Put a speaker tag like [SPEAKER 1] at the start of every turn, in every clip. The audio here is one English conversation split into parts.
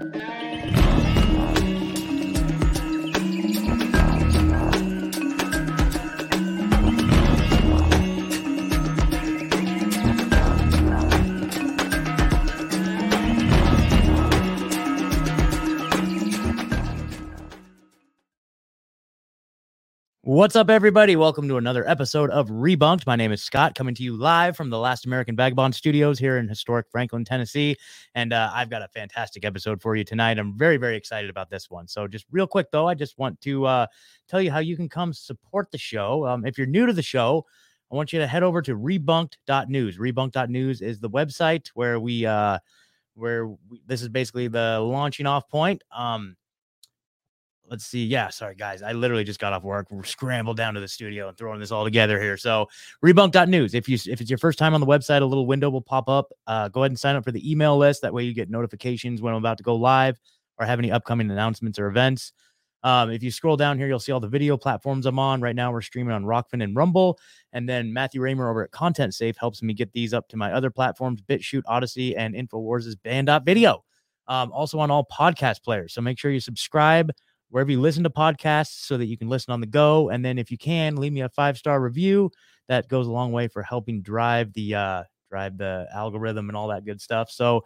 [SPEAKER 1] Yeah. What's up, everybody? Welcome to another episode of Rebunked. My name is Scott, coming to you live from the Last American Vagabond Studios here in historic Franklin, Tennessee. And uh, I've got a fantastic episode for you tonight. I'm very, very excited about this one. So, just real quick, though, I just want to uh, tell you how you can come support the show. Um, if you're new to the show, I want you to head over to rebunked.news. Rebunked.news is the website where we, uh, where we, this is basically the launching off point. Um, let's see. Yeah, sorry guys. I literally just got off work, scrambled down to the studio and throwing this all together here. So rebunk.news. If you if it's your first time on the website, a little window will pop up. Uh, go ahead and sign up for the email list. That way you get notifications when I'm about to go live or have any upcoming announcements or events. Um, if you scroll down here, you'll see all the video platforms I'm on. Right now, we're streaming on Rokfin and Rumble. And then Matthew Raymer over at Content Safe helps me get these up to my other platforms, BitChute, Odysee, and InfoWars' Banned.video. Um, also on all podcast players. So make sure you subscribe wherever you listen to podcasts so that you can listen on the go. And then if you can, leave me a five star review. That goes a long way for helping drive the uh, drive the algorithm and all that good stuff. So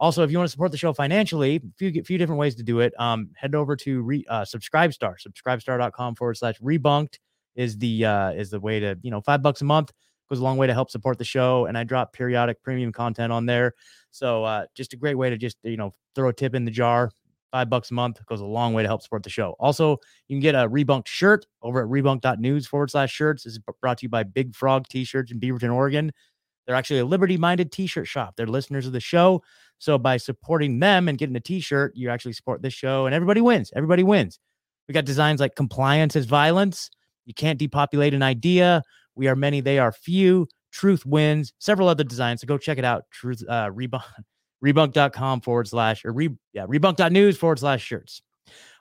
[SPEAKER 1] also, if you want to support the show financially, a few, few different ways to do it. Um, head over to re, uh, Subscribestar, subscribestar.com forward slash rebunked is the uh, is the way to, you know, five bucks a month goes a long way to help support the show. And I drop periodic premium content on there. So uh, just a great way to just, you know, throw a tip in the jar five bucks a month goes a long way to help support the show. Also, you can get a rebunked shirt over at rebunk.news forward slash shirts. This is brought to you by Big Frog T-shirts in Beaverton, Oregon. They're actually a liberty-minded t-shirt shop. They're listeners of the show. So by supporting them and getting a t-shirt, you actually support this show and everybody wins. Everybody wins. We got designs like compliance is violence. You can't depopulate an idea. We are many, they are few. Truth wins. Several other designs. So go check it out. Truth uh rebunk rebunk.com forward slash or re, yeah, rebunk.news forward slash shirts.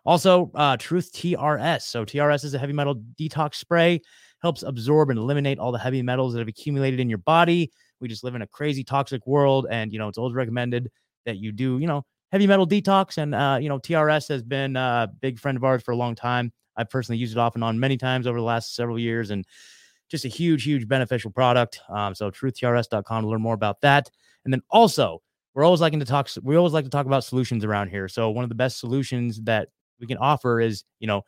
[SPEAKER 1] Also, uh, Truth TRS. So, TRS is a heavy metal detox spray, helps absorb and eliminate all the heavy metals that have accumulated in your body. We just live in a crazy toxic world, and you know, it's always recommended that you do, you know, heavy metal detox. And, uh, you know, TRS has been a big friend of ours for a long time. I've personally used it off and on many times over the last several years, and just a huge, huge beneficial product. Um, so, truthtrs.com to learn more about that. And then also, we're always liking to talk we always like to talk about solutions around here. So one of the best solutions that we can offer is you know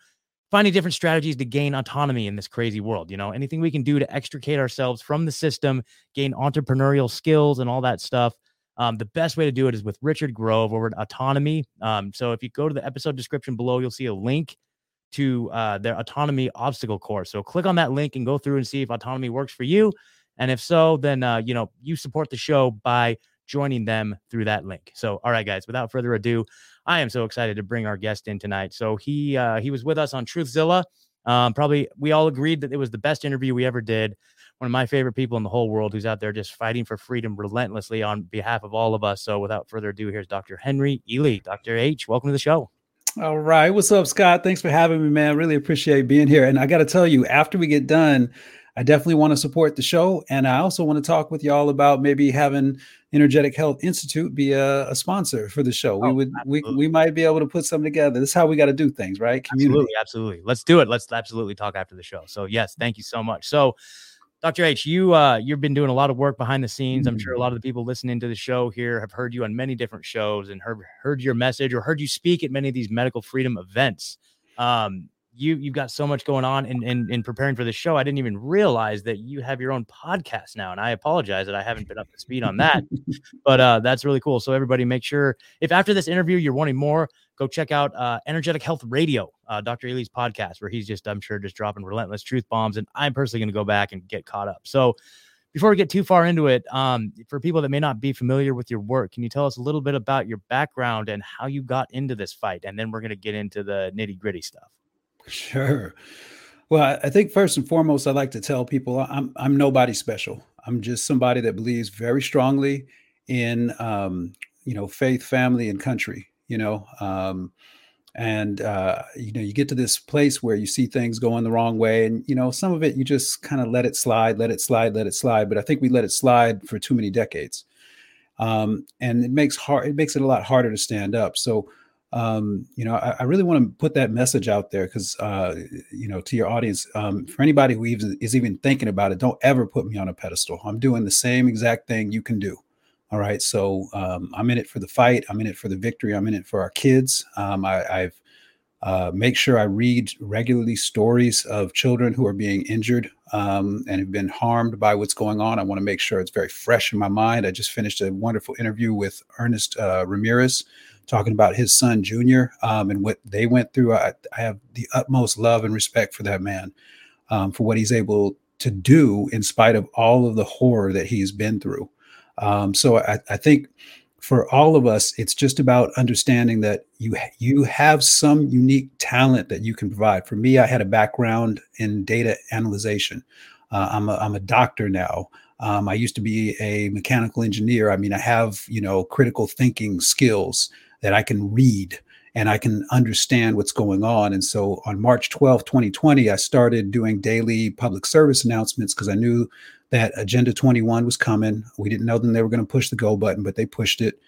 [SPEAKER 1] finding different strategies to gain autonomy in this crazy world you know anything we can do to extricate ourselves from the system gain entrepreneurial skills and all that stuff. Um, the best way to do it is with richard grove over at autonomy. Um, so if you go to the episode description below you'll see a link to uh, their autonomy obstacle course. So click on that link and go through and see if autonomy works for you. And if so then uh, you know you support the show by joining them through that link. So, all right, guys, without further ado, I am so excited to bring our guest in tonight. So he uh, he was with us on Truthzilla. Um, probably we all agreed that it was the best interview we ever did. One of my favorite people in the whole world who's out there just fighting for freedom relentlessly on behalf of all of us. So without further ado, here's Dr. Henry Ealy. Dr. H, welcome to the show.
[SPEAKER 2] All right. What's up, Scott? Thanks for having me, man. Really appreciate being here. And I got to tell you, after we get done, I definitely want to support the show. And I also want to talk with y'all about maybe having Energetic Health Institute be a, a sponsor for the show. Oh, we would absolutely. we we might be able to put something together. This is how we got to do things, right?
[SPEAKER 1] Community. Absolutely, absolutely. Let's do it. Let's absolutely talk after the show. So yes, thank you so much. So Dr. H, you uh, you've been doing a lot of work behind the scenes. I'm sure a mm-hmm. lot of the people listening to the show here have heard you on many different shows and heard heard your message or heard you speak at many of these medical freedom events. Um, you you've got so much going on in, in in preparing for the show. I didn't even realize that you have your own podcast now, and I apologize that I haven't been up to speed on that. but uh, that's really cool. So everybody, make sure if after this interview you're wanting more, go check out uh, Energetic Health Radio, uh, Dr. Ealy's podcast, where he's just I'm sure just dropping relentless truth bombs, and I'm personally going to go back and get caught up. So. Before we get too far into it, um, for people that may not be familiar with your work, can you tell us a little bit about your background and how you got into this fight? And then we're going to get into the nitty gritty stuff.
[SPEAKER 2] Sure. Well, I think first and foremost, I'd like to tell people I'm I'm nobody special. I'm just somebody that believes very strongly in um, you know faith, family, and country. You know, um, and uh, you know you get to this place where you see things going the wrong way, and you know some of it you just kind of let it slide, let it slide, let it slide. But I think we let it slide for too many decades. um, and it makes hard it makes it a lot harder to stand up. So um, you know, I, I really want to put that message out there because, uh, you know, to your audience, um, for anybody who even is even thinking about it, don't ever put me on a pedestal. I'm doing the same exact thing you can do. All right. So um, I'm in it for the fight. I'm in it for the victory. I'm in it for our kids. Um, I, have uh, make sure I read regularly stories of children who are being injured um, and have been harmed by what's going on. I want to make sure it's very fresh in my mind. I just finished a wonderful interview with Ernest uh, Ramirez, talking about his son Junior um, and what they went through. I, I, have the utmost love and respect for that man um, for what he's able to do in spite of all of the horror that he's been through. Um, so I, I, think for all of us, it's just about understanding that you you have some unique talent that you can provide. For me, I had a background in data analyzation. Uh, I'm a, I'm a doctor now. Um, I used to be a mechanical engineer. I mean, I have you know critical thinking skills that I can read and I can understand what's going on. And so on March 12, 2020, I started doing daily public service announcements because I knew that Agenda 21 was coming. We didn't know then they were going to push the go button, but they pushed it.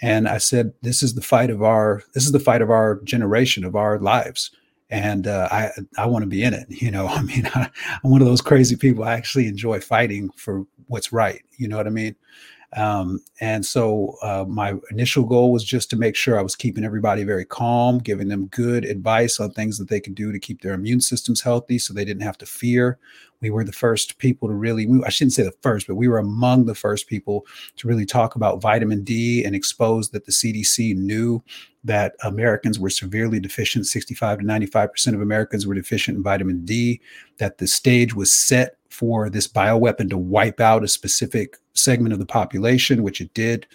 [SPEAKER 2] And I said, this is the fight of our, this is the fight of our generation, of our lives. And uh, I, I want to be in it. You know, I mean, I, I'm one of those crazy people. I actually enjoy fighting for what's right. You know what I mean? Um, and so uh, my initial goal was just to make sure I was keeping everybody very calm, giving them good advice on things that they could do to keep their immune systems healthy so they didn't have to fear. We were the first people to really, we, I shouldn't say the first, but we were among the first people to really talk about vitamin D and expose that the CDC knew that Americans were severely deficient. 65 to 95% of Americans were deficient in vitamin D, that the stage was set for this bioweapon to wipe out a specific segment of the population, which it did,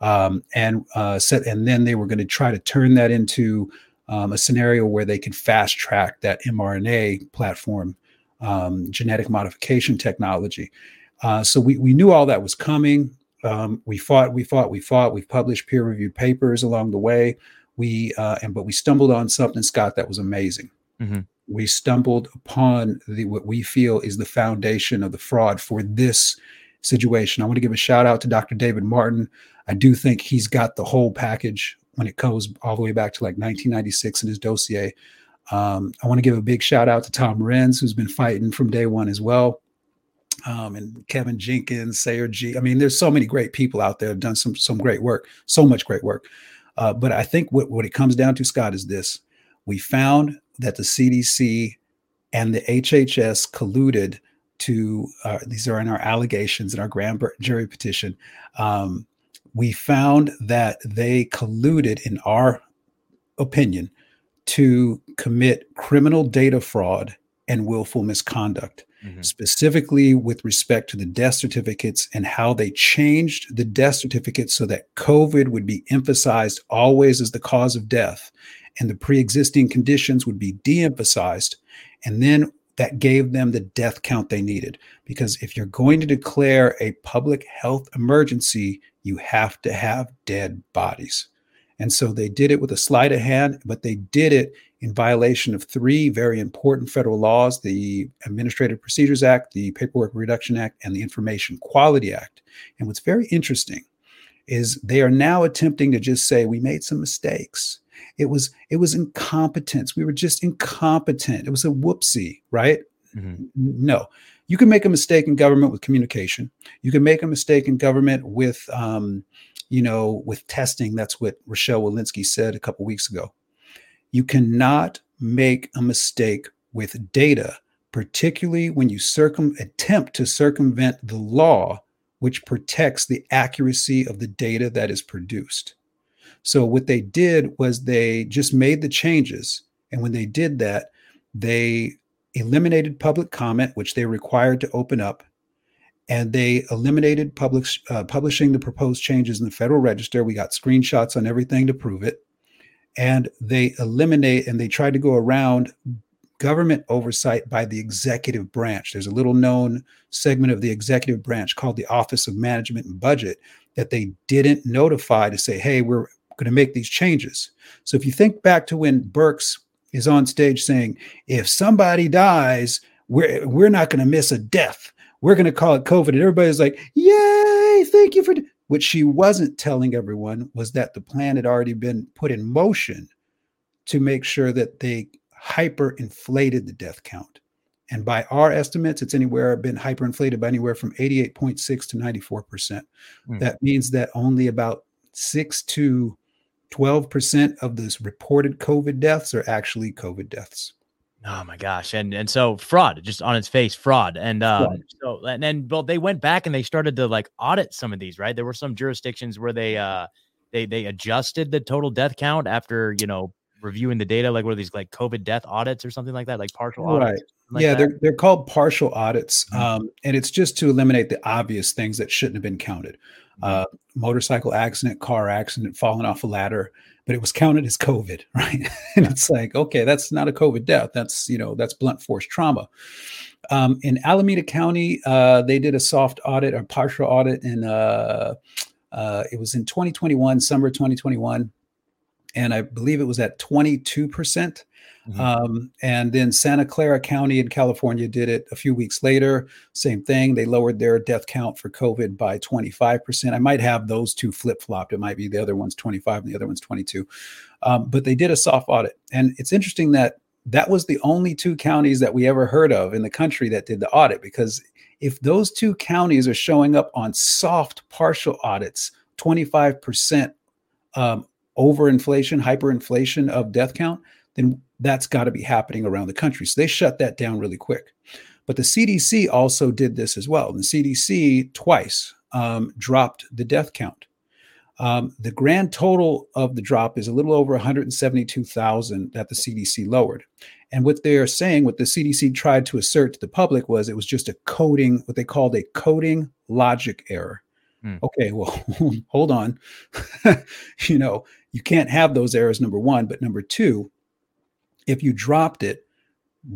[SPEAKER 2] um, and uh, set, and then they were going to try to turn that into um, a scenario where they could fast track that mRNA platform, um, genetic modification technology. Uh, so we we knew all that was coming. Um, we fought, we fought, we fought. We've published peer-reviewed papers along the way. We uh, and but we stumbled on something, Scott, that was amazing. Mm-hmm we stumbled upon the what we feel is the foundation of the fraud for this situation. I want to give a shout out to Dr. David Martin. I do think he's got the whole package when it goes all the way back to like 1996 in his dossier. Um, I want to give a big shout out to Tom Renz, who's been fighting from day one as well. Um, and Kevin Jenkins, Sayer Ji. I mean, there's so many great people out there have done some some great work, so much great work. Uh, but I think what, what it comes down to, Scott, is this: we found that the CDC and the HHS colluded to, uh, these are in our allegations in our grand jury petition. Um, we found that they colluded, in our opinion, to commit criminal data fraud and willful misconduct, mm-hmm. specifically with respect to the death certificates and how they changed the death certificates so that COVID would be emphasized always as the cause of death and the pre-existing conditions would be de-emphasized and then that gave them the death count they needed. Because if you're going to declare a public health emergency you have to have dead bodies. And so they did it with a sleight of hand but they did it in violation of three very important federal laws the administrative procedures act the paperwork reduction act and the information quality act. And what's very interesting is they are now attempting to just say we made some mistakes it was it was incompetence. We were just incompetent. It was a whoopsie, right? Mm-hmm. No, you can make a mistake in government with communication. You can make a mistake in government with, um, you know, with testing. That's what Rochelle Walensky said a couple weeks ago. You cannot make a mistake with data, particularly when you circum attempt to circumvent the law which protects the accuracy of the data that is produced. So what they did was they just made the changes. And when they did that, they eliminated public comment, which they required to open up, and they eliminated public uh, publishing the proposed changes in the Federal Register. We got screenshots on everything to prove it, and they eliminate and they tried to go around government oversight by the executive branch. There's a little known segment of the executive branch called the Office of Management and Budget that they didn't notify to say, "Hey, we're going to make these changes. So if you think back to when Birx is on stage saying, if somebody dies, we're, we're not going to miss a death. We're going to call it COVID. And everybody's like, yay, thank you for. What she wasn't telling everyone was that the plan had already been put in motion to make sure that they hyperinflated the death count. And by our estimates, it's anywhere been hyperinflated by anywhere from 88.6 to 94%. Mm. That means that only about 6 to 12% of those reported COVID deaths are actually COVID deaths.
[SPEAKER 1] Oh my gosh. And and so fraud just on its face, fraud. And um fraud. so and then well they went back and they started to like audit some of these, right? There were some jurisdictions where they uh they they adjusted the total death count after, you know, reviewing the data, like what are these like COVID death audits or something like that, like partial audits? Right.
[SPEAKER 2] Like yeah, that? they're they're called partial audits, mm-hmm. um, and it's just to eliminate the obvious things that shouldn't have been counted. Uh, motorcycle accident, car accident, falling off a ladder, but it was counted as COVID, right? and it's like, okay, that's not a COVID death. That's you know that's blunt force trauma. Um, in Alameda County, uh, they did a soft audit or partial audit, and uh, uh, it was in 2021, summer 2021 and I believe it was at 22%. Mm-hmm. Um, and then Santa Clara County in California did it a few weeks later. Same thing. They lowered their death count for COVID by 25%. I might have those two flip flopped. It might be the other one's 25 and the other one's 22. Um, but they did a soft audit. And it's interesting that that was the only two counties that we ever heard of in the country that did the audit because if those two counties are showing up on soft partial audits, 25% um, overinflation, hyperinflation of death count, then that's got to be happening around the country. So they shut that down really quick. But the CDC also did this as well. The CDC twice um, dropped the death count. Um, the grand total of the drop is a little over 172,000 that the CDC lowered. And what they're saying, what the CDC tried to assert to the public was it was just a coding, what they called a coding logic error. Hmm. Okay, well, hold on. you know, you can't have those errors, number one. But number two, if you dropped it,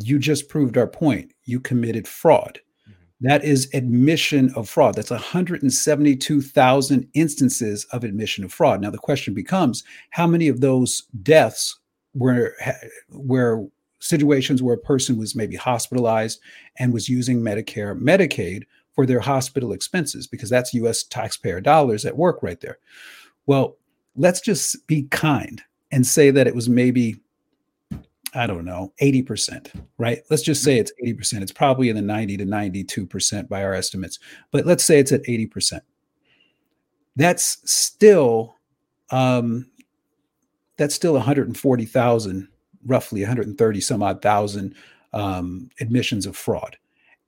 [SPEAKER 2] you just proved our point. You committed fraud. Mm-hmm. That is admission of fraud. That's 172,000 instances of admission of fraud. Now the question becomes, how many of those deaths were where situations where a person was maybe hospitalized and was using Medicare, Medicaid for their hospital expenses because that's US taxpayer dollars at work right there. Well, let's just be kind and say that it was maybe I don't know, 80%, right? Let's just say it's 80%. It's probably in the 90 to 92% by our estimates, but let's say it's at 80%. That's still um that's still 140,000, roughly 130 some odd thousand um, admissions of fraud.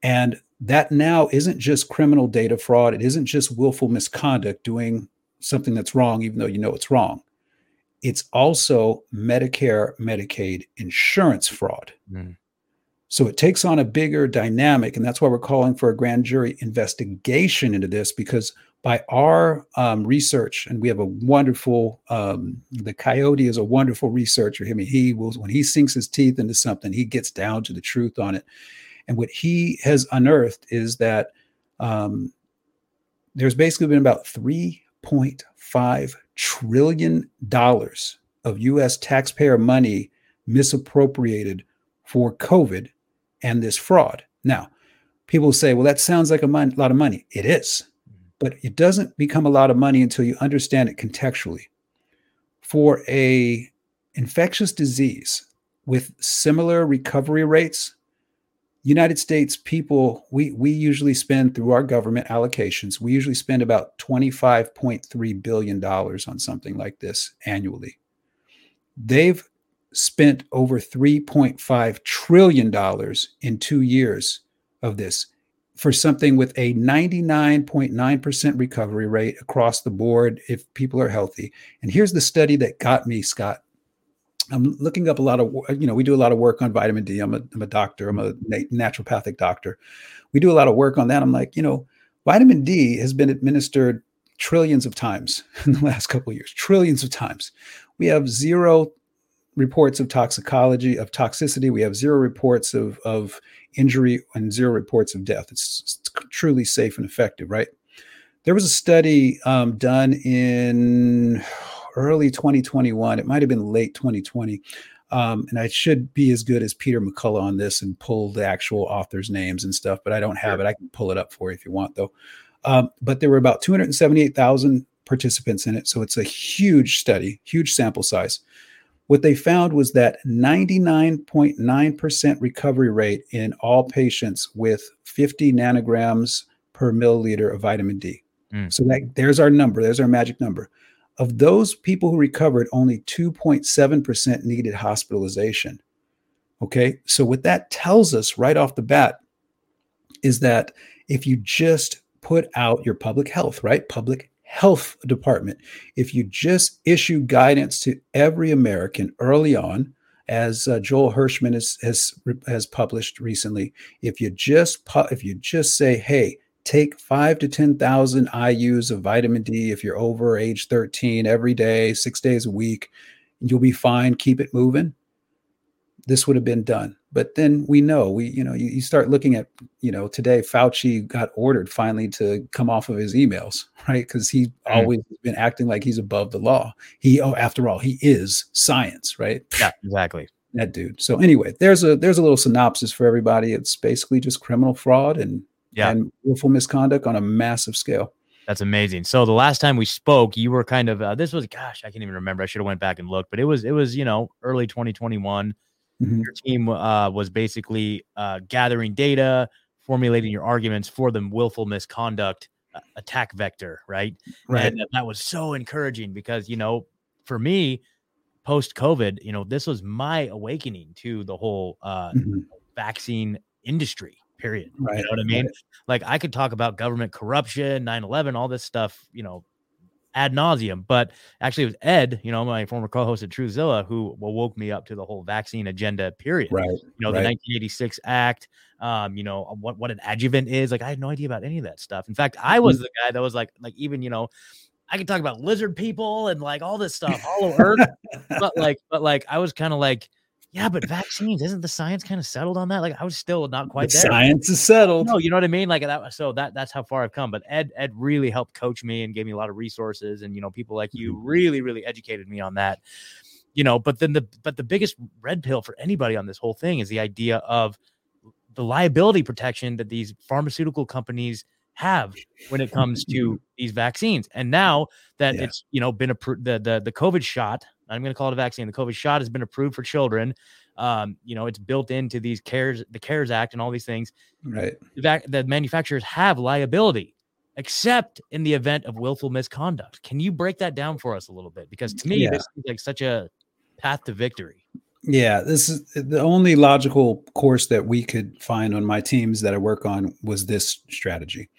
[SPEAKER 2] And that now isn't just criminal data fraud. It isn't just willful misconduct doing something that's wrong, even though you know it's wrong. It's also Medicare, Medicaid insurance fraud. Mm. So it takes on a bigger dynamic. And that's why we're calling for a grand jury investigation into this because by our um, research, and we have a wonderful, um, the coyote is a wonderful researcher. I mean, he will, when he sinks his teeth into something, he gets down to the truth on it. And what he has unearthed is that um, there's basically been about 3.5 trillion dollars of US taxpayer money misappropriated for COVID and this fraud. Now, people say, well, that sounds like a mon- lot of money. It is, but it doesn't become a lot of money until you understand it contextually. For a infectious disease with similar recovery rates United States people, we we usually spend through our government allocations, we usually spend about $25.3 billion on something like this annually. They've spent over $3.5 trillion in two years of this for something with a 99.9% recovery rate across the board if people are healthy. And here's the study that got me, Scott. I'm looking up a lot of, you know, we do a lot of work on vitamin D. I'm a, I'm a doctor, I'm a naturopathic doctor. We do a lot of work on that. I'm like, you know, vitamin D has been administered trillions of times in the last couple years, trillions of times. We have zero reports of toxicology, of toxicity. We have zero reports of, of injury and zero reports of death. It's, it's truly safe and effective, right? There was a study um, done in early 2021. It might have been late 2020. Um, and I should be as good as Peter McCullough on this and pull the actual authors' names and stuff, but I don't have it. I can pull it up for you if you want, though. Um, but there were about 278,000 participants in it. So it's a huge study, huge sample size. What they found was that 99.9% recovery rate in all patients with 50 nanograms per milliliter of vitamin D. Mm. So that there's our number, there's our magic number. Of those people who recovered, only 2.7% needed hospitalization. Okay. So what that tells us right off the bat is that if you just put out your public health, right? Public health department, if you just issue guidance to every American early on, as uh, Joel Hirschman has, has has published recently, if you just pu- if you just say, hey, take five to ten thousand IU's of vitamin D if you're over age 13 every day, six days a week, you'll be fine. Keep it moving. This would have been done. But then we know we, you know, you, you start looking at, you know, today Fauci got ordered finally to come off of his emails, right? Because he mm. always been acting like he's above the law. He, oh, after all, he is science, right?
[SPEAKER 1] Yeah, exactly.
[SPEAKER 2] That dude. So anyway, there's a there's a little synopsis for everybody. It's basically just criminal fraud and yeah. and willful misconduct on a massive scale.
[SPEAKER 1] That's amazing. So the last time we spoke, you were kind of uh, this was gosh, I can't even remember. I should have went back and looked, but it was it was you know early 2021. Mm-hmm. Your team uh, was basically uh, gathering data, formulating your arguments for the willful misconduct uh, attack vector, right?
[SPEAKER 2] Right.
[SPEAKER 1] And that was so encouraging because you know, for me, post COVID, you know, this was my awakening to the whole uh, mm-hmm. vaccine industry. Period.
[SPEAKER 2] Right.
[SPEAKER 1] You know what I mean?
[SPEAKER 2] Right.
[SPEAKER 1] Like I could talk about government corruption, 9-11, all this stuff, you know, ad nauseum. But actually, it was Ed, you know, my former co-host at Truthzilla, who woke me up to the whole vaccine agenda. Period.
[SPEAKER 2] Right.
[SPEAKER 1] You know,
[SPEAKER 2] right.
[SPEAKER 1] the 1986 Act. Um, you know what what an adjuvant is. Like I had no idea about any of that stuff. In fact, I was mm-hmm. the guy that was like, like even you know, I could talk about lizard people and like all this stuff, all Earth. but like, but like, I was kind of like yeah, but vaccines isn't the science kind of settled on that? Like I was still not quite
[SPEAKER 2] the
[SPEAKER 1] there.
[SPEAKER 2] Science is settled.
[SPEAKER 1] No, you know what I mean? Like that. So that that's how far I've come. But Ed Ed really helped coach me and gave me a lot of resources, and you know people like you mm-hmm. really really educated me on that. You know, but then the but the biggest red pill for anybody on this whole thing is the idea of the liability protection that these pharmaceutical companies have when it comes to these vaccines. And now that yeah. it's you know been approved, the the the COVID shot I'm going to call it a vaccine. The COVID shot has been approved for children. Um, you know, it's built into these cares, the CARES Act, and all these things.
[SPEAKER 2] Right.
[SPEAKER 1] The, the manufacturers have liability, except in the event of willful misconduct. Can you break that down for us a little bit? Because to me, yeah. this is like such a path to victory.
[SPEAKER 2] Yeah, this is the only logical course that we could find on my teams that I work on was this strategy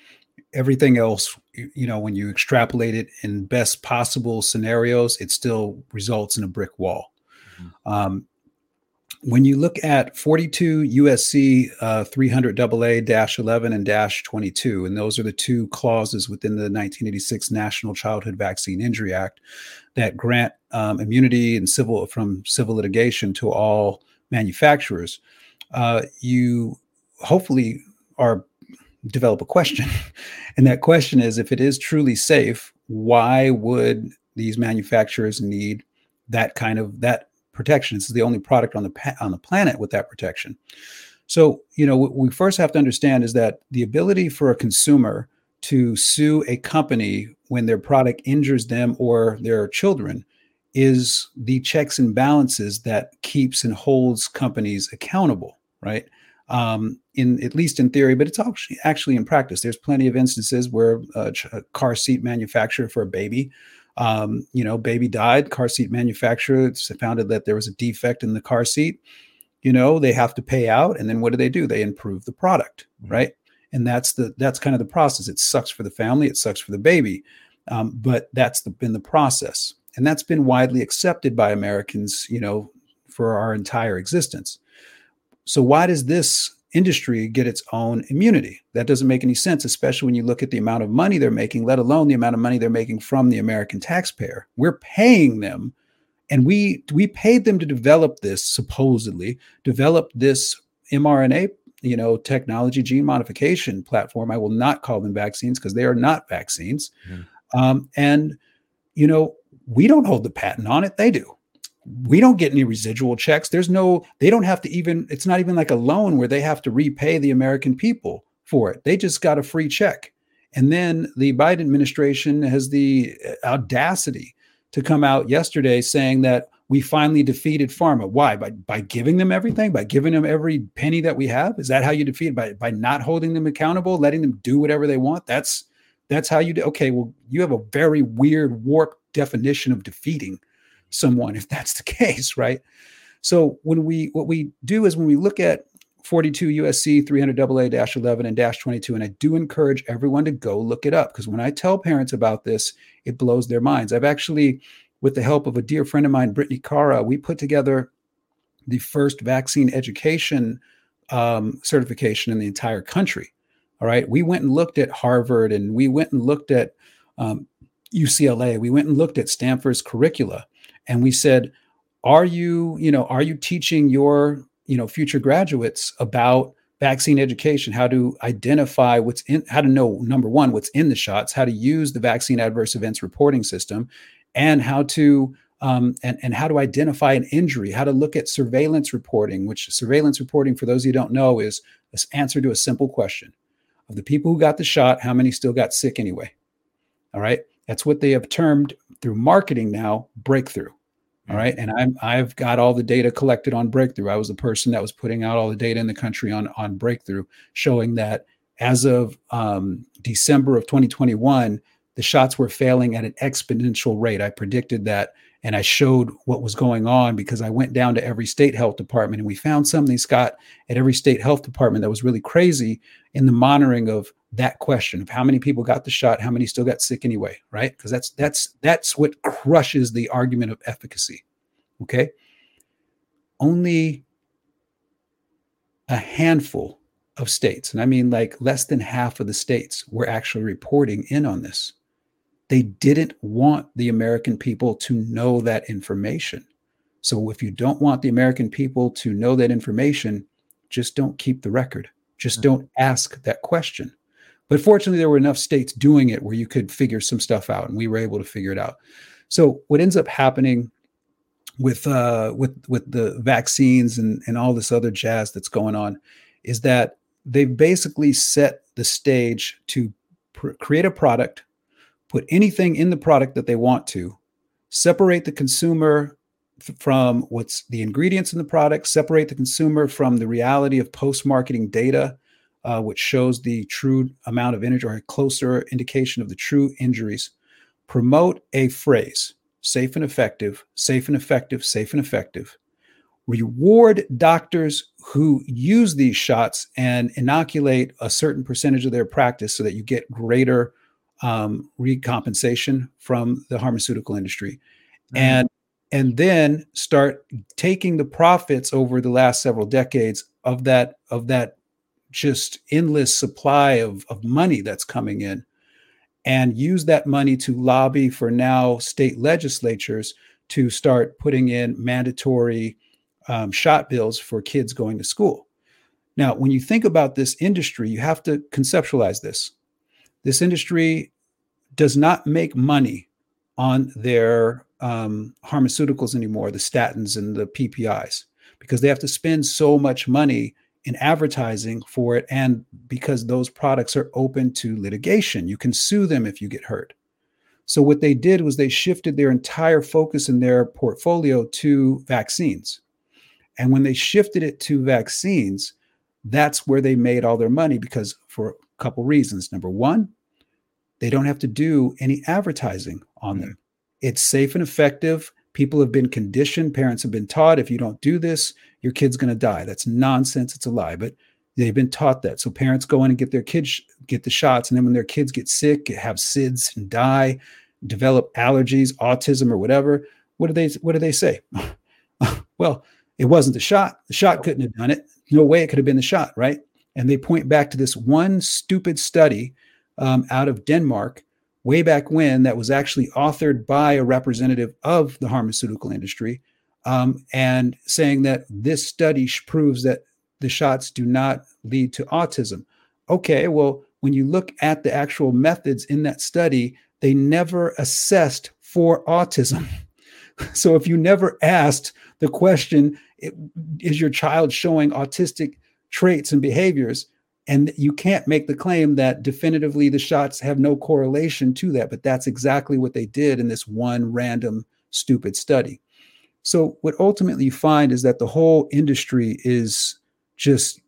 [SPEAKER 2] everything else you know when you extrapolate it in best possible scenarios it still results in a brick wall mm-hmm. um, when you look at 42 USC uh, 300 AA dash 11 and dash 22, and those are the two clauses within the 1986 National Childhood Vaccine Injury Act that grant um, immunity and civil from civil litigation to all manufacturers, uh, you hopefully are develop a question. And that question is if it is truly safe, why would these manufacturers need that kind of that protection? This is the only product on the on the planet with that protection. So, you know, what we first have to understand is that the ability for a consumer to sue a company when their product injures them or their children is the checks and balances that keeps and holds companies accountable, right? um, in at least in theory, but it's actually actually in practice. There's plenty of instances where a, a car seat manufacturer for a baby, um, you know, baby died. Car seat manufacturer found that there was a defect in the car seat. You know, they have to pay out, and then what do they do? They improve the product, mm-hmm. right? And that's the that's kind of the process. It sucks for the family, it sucks for the baby, um, but that's the, been the process, and that's been widely accepted by Americans. You know, for our entire existence. So why does this industry get its own immunity? That doesn't make any sense, especially when you look at the amount of money they're making, let alone the amount of money they're making from the American taxpayer. We're paying them and we we paid them to develop this supposedly develop this mRNA you know technology gene modification platform i will not call them vaccines because they are not vaccines mm. um, and you know we don't hold the patent on it they do we don't get any residual checks. There's no, they don't have to even, it's not even like a loan where they have to repay the American people for it. They just got a free check. And then the Biden administration has the uh, audacity to come out yesterday saying that we finally defeated pharma. Why? By by giving them everything, by giving them every penny that we have. Is that how you defeat? By by not holding them accountable, letting them do whatever they want. That's that's how you do. Okay, well, you have a very weird, warped definition of defeating someone if that's the case, right? So when we what we do is when we look at 42 USC 300 AA-11 and dash 22 and I do encourage everyone to go look it up because when I tell parents about this it blows their minds. I've actually with the help of a dear friend of mine Brittany Cara we put together the first vaccine education um, certification in the entire country. All right, we went and looked at Harvard and we went and looked at um, UCLA. We went and looked at Stanford's curricula and we said are you you know are you teaching your you know future graduates about vaccine education? How to identify what's in how to know number one what's in the shots how to use the vaccine adverse events reporting system and how to um, and, and how to identify an injury how to look at surveillance reporting which surveillance reporting for those who don't know is this answer to a simple question. Of the people who got the shot how many still got sick anyway? All right? That's what they have termed through marketing now breakthrough all right. And I'm I've got all the data collected on breakthrough. I was the person that was putting out all the data in the country on on breakthrough, showing that as of um, December of 2021, the shots were failing at an exponential rate. I predicted that and I showed what was going on because I went down to every state health department and we found something, Scott, at every state health department that was really crazy in the monitoring of that question of how many people got the shot, how many still got sick anyway, right? Because that's that's that's what crushes the argument of efficacy. Okay. Only a handful of states, and I mean like less than half of the states, were actually reporting in on this. They didn't want the American people to know that information. So if you don't want the American people to know that information, just don't keep the record. Just mm. don't ask that question. But fortunately, there were enough states doing it where you could figure some stuff out, and we were able to figure it out. So what ends up happening with uh, with with the vaccines and and all this other jazz that's going on is that they've basically set the stage to pr- create a product, put anything in the product that they want to, separate the consumer from what's the ingredients in the product, separate the consumer from the reality of post marketing data uh, which shows the true amount of injury or a closer indication of the true injuries. Promote a phrase safe and effective, safe and effective, safe and effective. Reward doctors who use these shots and inoculate a certain percentage of their practice so that you get greater um, recompensation from the pharmaceutical industry. Mm-hmm. And and then start taking the profits over the last several decades of that of that just endless supply of, of money that's coming in and use that money to lobby for now state legislatures to start putting in mandatory um, shot bills for kids going to school. Now, when you think about this industry, you have to conceptualize this. This industry does not make money on their um, pharmaceuticals anymore, the statins and the PPIs, because they have to spend so much money in advertising for it and because those products are open to litigation. You can sue them if you get hurt. So what they did was they shifted their entire focus in their portfolio to vaccines. And when they shifted it to vaccines that's where they made all their money because for a couple reasons. Number one they don't have to do any advertising on mm-hmm. them. It's safe and effective People have been conditioned, parents have been taught if you don't do this, your kid's going to die. That's nonsense. It's a lie, but they've been taught that. So parents go in and get their kids get the shots, and then when their kids get sick, have SIDS and die, develop allergies, autism, or whatever, what do they what do they say? well, it wasn't the shot. The shot couldn't have done it. No way it could have been the shot, right? And they point back to this one stupid study um, out of Denmark way back when that was actually authored by a representative of the pharmaceutical industry um, and saying that this study proves that the shots do not lead to autism. Okay, well, when you look at the actual methods in that study, they never assessed for autism. so if you never asked the question, is your child showing autistic traits and behaviors? And you can't make the claim that definitively the shots have no correlation to that, but that's exactly what they did in this one random stupid study. So, what ultimately you find is that the whole industry is just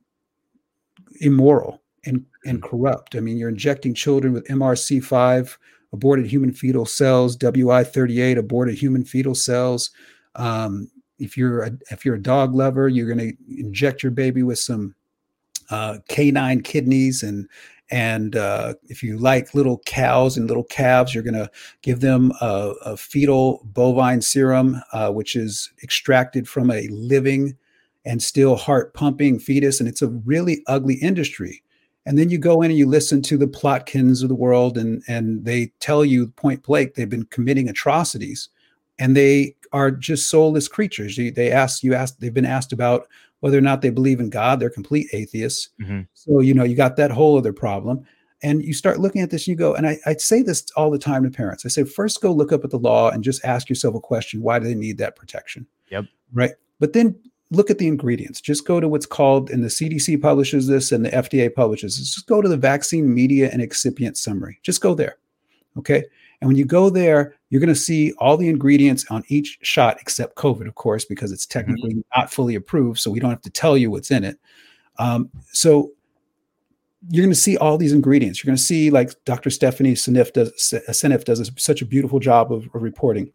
[SPEAKER 2] immoral and, and mm. corrupt. I mean, you're injecting children with MRC5, aborted human fetal cells, WI38, aborted human fetal cells. Um, if you're a, if you're a dog lover, you're going to inject your baby with some uh, canine kidneys and and uh, if you like little cows and little calves, you're going to give them a, a, fetal bovine serum, uh, which is extracted from a living and still heart pumping fetus. And it's a really ugly industry. And then you go in and you listen to the Plotkins of the world, and, and they tell you point blank they've been committing atrocities. And they are just soulless creatures. They, they ask you ask they've been asked about whether or not they believe in God. They're complete atheists. Mm-hmm. So, you know, you got that whole other problem. And you start looking at this and you go, and I, I say this all the time to parents. I say, first go look up at the law and just ask yourself a question. Why do they need that protection?
[SPEAKER 1] Yep.
[SPEAKER 2] Right. But then look at the ingredients. Just go to what's called, and the CDC publishes this and the FDA publishes this. Just go to the vaccine media and excipient summary. Just go there. Okay. And when you go there, you're going to see all the ingredients on each shot, except COVID, of course, because it's mm-hmm. technically mm-hmm. not fully approved. So we don't have to tell you what's in it. Um, so you're going to see all these ingredients. You're going to see, like Dr. Stephanie Seneff does, does such a beautiful job of, of reporting.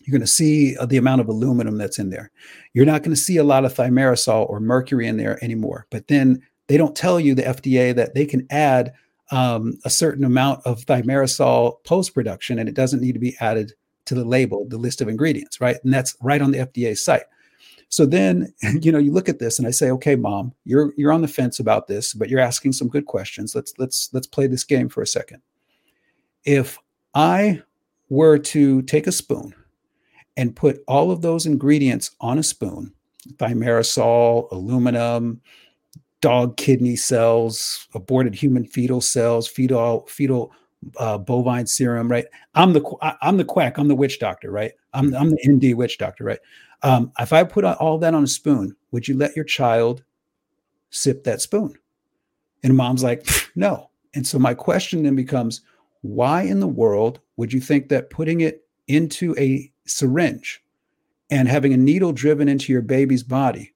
[SPEAKER 2] You're going to see uh, the amount of aluminum that's in there. You're not going to see a lot of thimerosal or mercury in there anymore. But then they don't tell you, the FDA, that they can add um, a certain amount of thimerosal post production, and it doesn't need to be added to the label, the list of ingredients, right? And that's right on the FDA site. So then, you know, you look at this and I say, okay, mom, you're you're on the fence about this, but you're asking some good questions. Let's let's let's play this game for a second. If I were to take a spoon and put all of those ingredients on a spoon, thimerosal, aluminum, dog kidney cells, aborted human fetal cells, fetal fetal uh, bovine serum, right? I'm the I'm the quack. I'm the witch doctor, right? I'm I'm the ND witch doctor, right? Um, if I put all that on a spoon, would you let your child sip that spoon? And mom's like, no. And so my question then becomes, why in the world would you think that putting it into a syringe and having a needle driven into your baby's body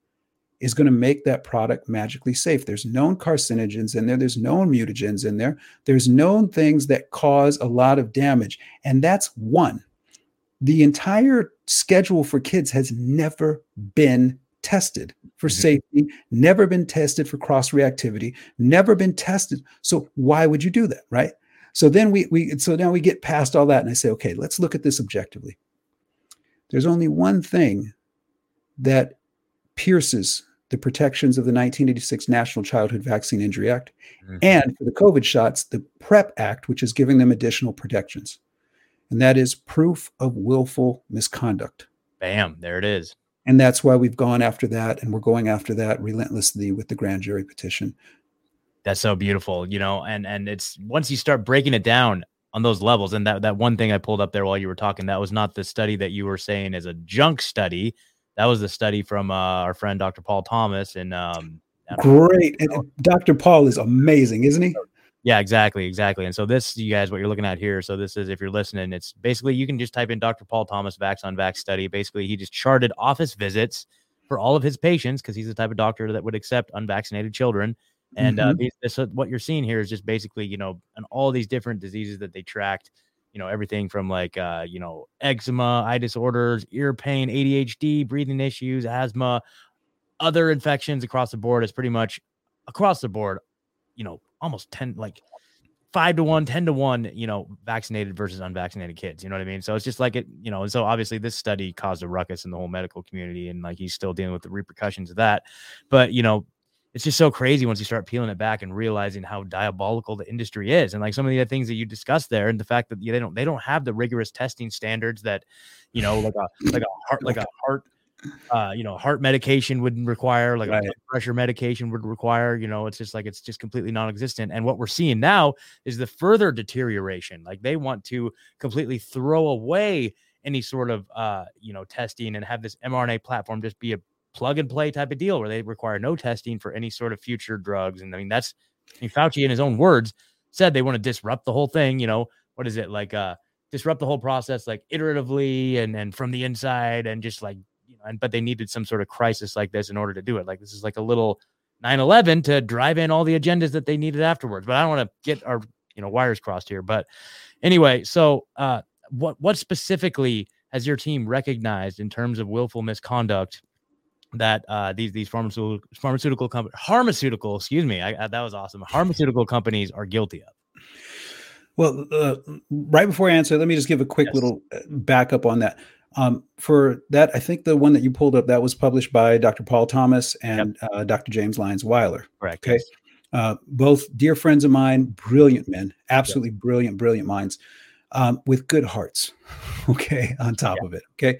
[SPEAKER 2] is going to make that product magically safe. There's known carcinogens in there, there's known mutagens in there, there's known things that cause a lot of damage. And that's one. The entire schedule for kids has never been tested for mm-hmm. safety, never been tested for cross reactivity, never been tested. So why would you do that, right? So then we we so now we get past all that and I say, okay, let's look at this objectively. There's only one thing that pierces the protections of the 1986 National Childhood Vaccine Injury Act, mm-hmm. and for the COVID shots, the PrEP Act, which is giving them additional protections. And that is proof of willful misconduct.
[SPEAKER 1] Bam, there it is.
[SPEAKER 2] And that's why we've gone after that, and we're going after that relentlessly with the grand jury petition.
[SPEAKER 1] That's so beautiful, you know, and and it's once you start breaking it down on those levels, and that that one thing I pulled up there while you were talking, that was not the study that you were saying is a junk study that was the study from uh, our friend Dr. Paul Thomas and um,
[SPEAKER 2] great. And Dr. Paul is amazing, isn't he?
[SPEAKER 1] Yeah, exactly, exactly. And so this, you guys, what you're looking at here. So this is, if you're listening, it's basically you can just type in Dr. Paul Thomas Vax on Vax study. Basically, he just charted office visits for all of his patients because he's the type of doctor that would accept unvaccinated children. And uh, mm-hmm. uh, this, what you're seeing here is just basically, you know, and all these different diseases that they tracked you know everything from like uh you know eczema eye disorders ear pain adhd breathing issues asthma other infections across the board is pretty much across the board you know almost 10 like five to one, 10 to one, you know, vaccinated versus unvaccinated kids. You know what I mean? So it's just like it, you know, and so obviously this study caused a ruckus in the whole medical community and like he's still dealing with the repercussions of that. But, you know, it's just so crazy once you start peeling it back and realizing how diabolical the industry is. And like some of the things that you discussed there and the fact that they don't they don't have the rigorous testing standards that you know like a like a heart like a heart uh you know heart medication would require like right. a pressure medication would require you know it's just like it's just completely non-existent. And what we're seeing now is the further deterioration. Like they want to completely throw away any sort of uh you know testing and have this mRNA platform just be a plug and play type of deal where they require no testing for any sort of future drugs. And I mean, that's I mean, Fauci, in his own words, said they want to disrupt the whole thing. You know, what is it like? Uh, disrupt the whole process like iteratively and and from the inside and just like you know. And but they needed some sort of crisis like this in order to do it. Like this is like a little 9/11 to drive in all the agendas that they needed afterwards. But I don't want to get our you know wires crossed here. But anyway, so uh, what what specifically has your team recognized in terms of willful misconduct that uh, these these pharmaceutical pharmaceutical companies, pharmaceutical, excuse me, I, I, that was awesome. Pharmaceutical companies are guilty of.
[SPEAKER 2] Well, uh, right before I answer, let me just give a quick yes. little uh, backup on that. Um, for that, I think the one that you pulled up that was published by Dr. Paul Thomas and yep. uh, Dr. James Lyons Weiler.
[SPEAKER 1] Correct.
[SPEAKER 2] Okay. Yes. Uh, both dear friends of mine, brilliant men, absolutely yep. brilliant, brilliant minds, um, with good hearts. Okay. On top yep. of it. Okay.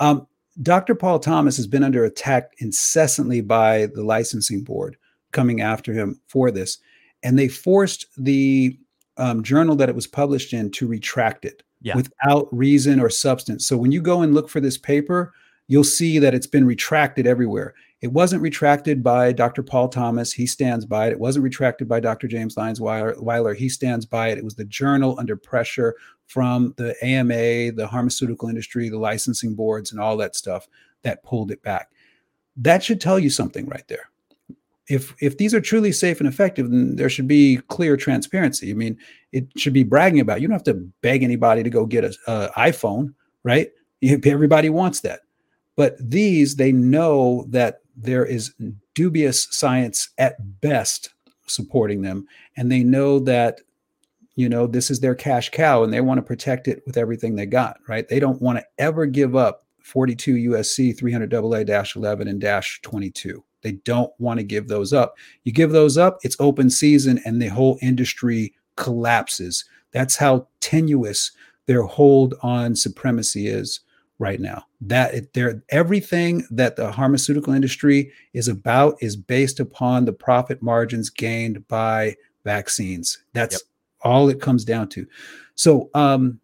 [SPEAKER 2] Um, Dr. Paul Thomas has been under attack incessantly by the licensing board coming after him for this. And they forced the um, journal that it was published in to retract it yeah. without reason or substance. So when you go and look for this paper, you'll see that it's been retracted everywhere. It wasn't retracted by Dr. Paul Thomas. He stands by it. It wasn't retracted by Dr. James Lyons Weiler. He stands by it. It was the journal under pressure from the AMA, the pharmaceutical industry, the licensing boards, and all that stuff that pulled it back. That should tell you something right there. If if these are truly safe and effective, then there should be clear transparency. I mean, it should be bragging about. You don't have to beg anybody to go get an iPhone, right? Everybody wants that. But these, they know that there is dubious science at best supporting them and they know that you know this is their cash cow and they want to protect it with everything they got right? They don't want to ever give up 42 usc 300 aa-11 and dash 22 they don't want to give those up. You give those up it's open season and the whole industry collapses. That's how tenuous their hold on supremacy is right now. That there everything that the pharmaceutical industry is about is based upon the profit margins gained by vaccines. That's yep. all it comes down to. So um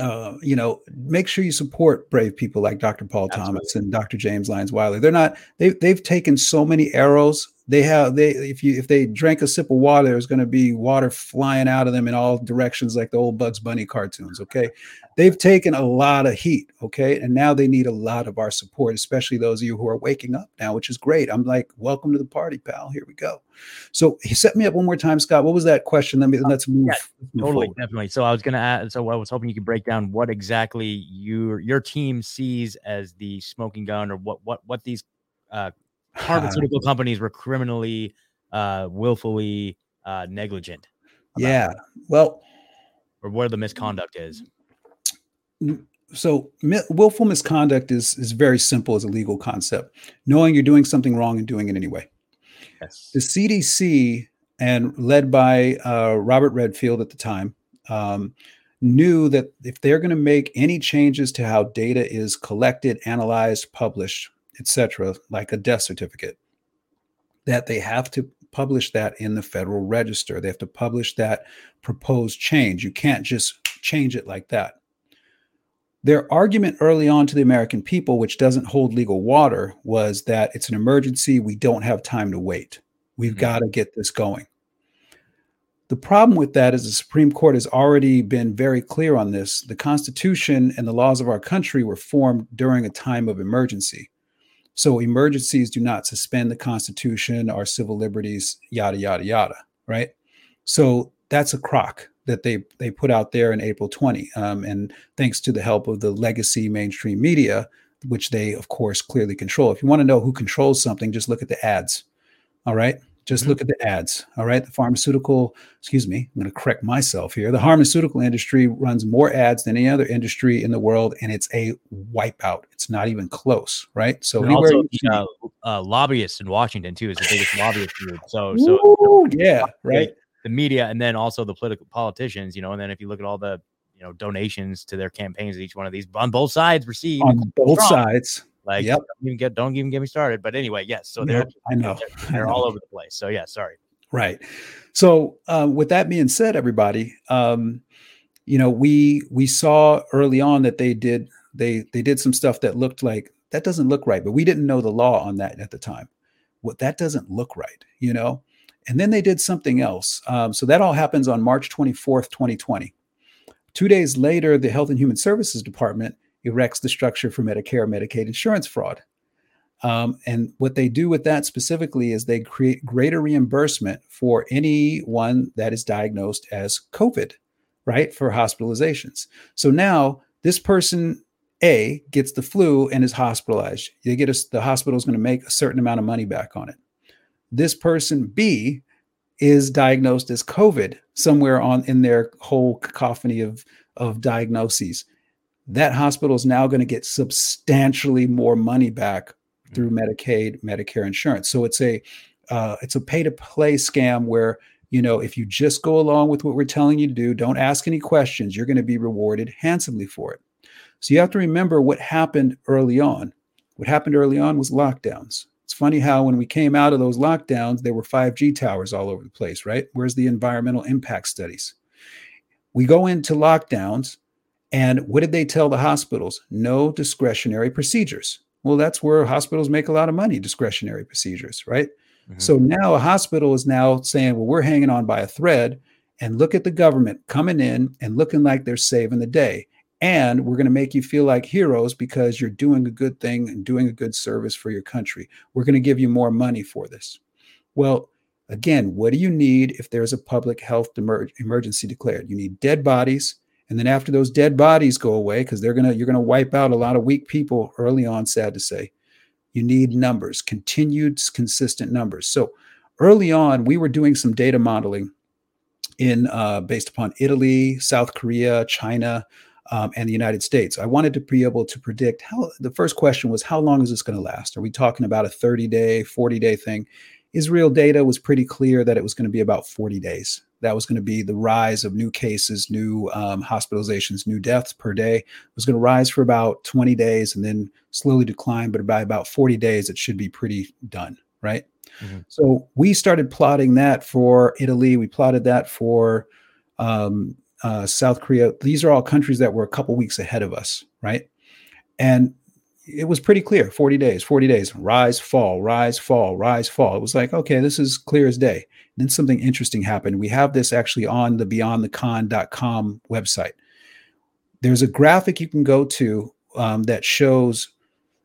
[SPEAKER 2] uh, you know, make sure you support brave people like Dr. Paul Absolutely. Thomas and Dr. James Lyons Weiler. They're not they they've taken so many arrows. They have they if you if they drank a sip of water, there's going to be water flying out of them in all directions like the old Bugs Bunny cartoons. Okay, they've taken a lot of heat, okay? And now they need a lot of our support, especially those of you who are waking up now, which is great. I'm like, welcome to the party, pal. Here we go. So he set me up one more time, Scott. What was that question? Let me let's move. Yeah,
[SPEAKER 1] move totally, forward. definitely. So I was gonna add, so I was hoping you could break down what exactly your your team sees as the smoking gun or what what what these uh pharmaceutical companies were criminally uh willfully uh negligent.
[SPEAKER 2] Yeah. Well,
[SPEAKER 1] or where the misconduct is
[SPEAKER 2] so willful misconduct is is very simple as a legal concept knowing you're doing something wrong and doing it anyway. Yes. the cdc and led by uh, robert redfield at the time um, knew that if they're going to make any changes to how data is collected analyzed published etc like a death certificate that they have to publish that in the federal register. They have to publish that proposed change. You can't just change it like that their argument early on to the American people, which doesn't hold legal water, was that it's an emergency. We don't have time to wait. We've mm-hmm. got to get this going. The problem with that is the Supreme Court has already been very clear on this. The Constitution and the laws of our country were formed during a time of emergency. So emergencies do not suspend the Constitution, our civil liberties, yada, yada, yada, right? So that's a crock that they they put out there in April 20. Um, and thanks to the help of the legacy mainstream media, which they of course clearly control. If you want to know who controls something, just look at the ads. All right. Just mm-hmm. look at the ads. All right. The pharmaceutical, excuse me, I'm going to correct myself here. The pharmaceutical industry runs more ads than any other industry in the world, and it's a wipeout. It's not even close. Right. So,
[SPEAKER 1] and also, uh, uh, lobbyists in Washington, too, is the biggest lobbyist group. So, so, Ooh,
[SPEAKER 2] yeah. Right
[SPEAKER 1] the media and then also the political politicians, you know, and then if you look at all the you know donations to their campaigns, each one of these on both sides receive
[SPEAKER 2] on both strong. sides.
[SPEAKER 1] Like, yep. don't even get don't even get me started. But anyway, yes. So they're
[SPEAKER 2] I know
[SPEAKER 1] they're, they're
[SPEAKER 2] I know.
[SPEAKER 1] all over the place. So yeah, sorry.
[SPEAKER 2] Right. So um, with that being said, everybody, um, you know, we we saw early on that they did they they did some stuff that looked like that doesn't look right. But we didn't know the law on that at the time. What that doesn't look right, you know. And then they did something else. Um, so that all happens on March 24th, 2020. Two days later, the Health and Human Services Department erects the structure for Medicare Medicaid insurance fraud. Um, and what they do with that specifically is they create greater reimbursement for anyone that is diagnosed as COVID, right? For hospitalizations. So now this person A gets the flu and is hospitalized. They get a, the hospital is going to make a certain amount of money back on it. This person B is diagnosed as COVID somewhere on in their whole cacophony of, of diagnoses. That hospital is now going to get substantially more money back through mm-hmm. Medicaid, Medicare insurance. So it's a uh, it's a pay to play scam where you know if you just go along with what we're telling you to do, don't ask any questions, you're going to be rewarded handsomely for it. So you have to remember what happened early on. What happened early on was lockdowns. It's funny how when we came out of those lockdowns, there were 5G towers all over the place, right? Where's the environmental impact studies? We go into lockdowns, and what did they tell the hospitals? No discretionary procedures. Well, that's where hospitals make a lot of money, discretionary procedures, right? Mm-hmm. So now a hospital is now saying, well, we're hanging on by a thread. And look at the government coming in and looking like they're saving the day. And we're going to make you feel like heroes because you're doing a good thing and doing a good service for your country. We're going to give you more money for this. Well, again, what do you need if there's a public health emer- emergency declared? You need dead bodies and then after those dead bodies go away, because they're gonna you're gonna wipe out a lot of weak people early on, sad to say, you need numbers, continued consistent numbers. So early on, we were doing some data modeling in uh, based upon Italy, South Korea, China, um, and the United States. I wanted to be able to predict how the first question was how long is this going to last? Are we talking about a 30 day, 40 day thing? Israel data was pretty clear that it was going to be about 40 days that was going to be the rise of new cases, new um, hospitalizations, new deaths per day. It was going to rise for about 20 days and then slowly decline, but by about 40 days, it should be pretty done, right? Mm-hmm. So we started plotting that for Italy. We plotted that for um, uh, South Korea. These are all countries that were a couple weeks ahead of us, right? And it was pretty clear 40 days 40 days rise fall rise fall rise fall. It was like okay this is clear as day. And then something interesting happened. We have this actually on the beyondthecon.com website. There's a graphic you can go to um, that shows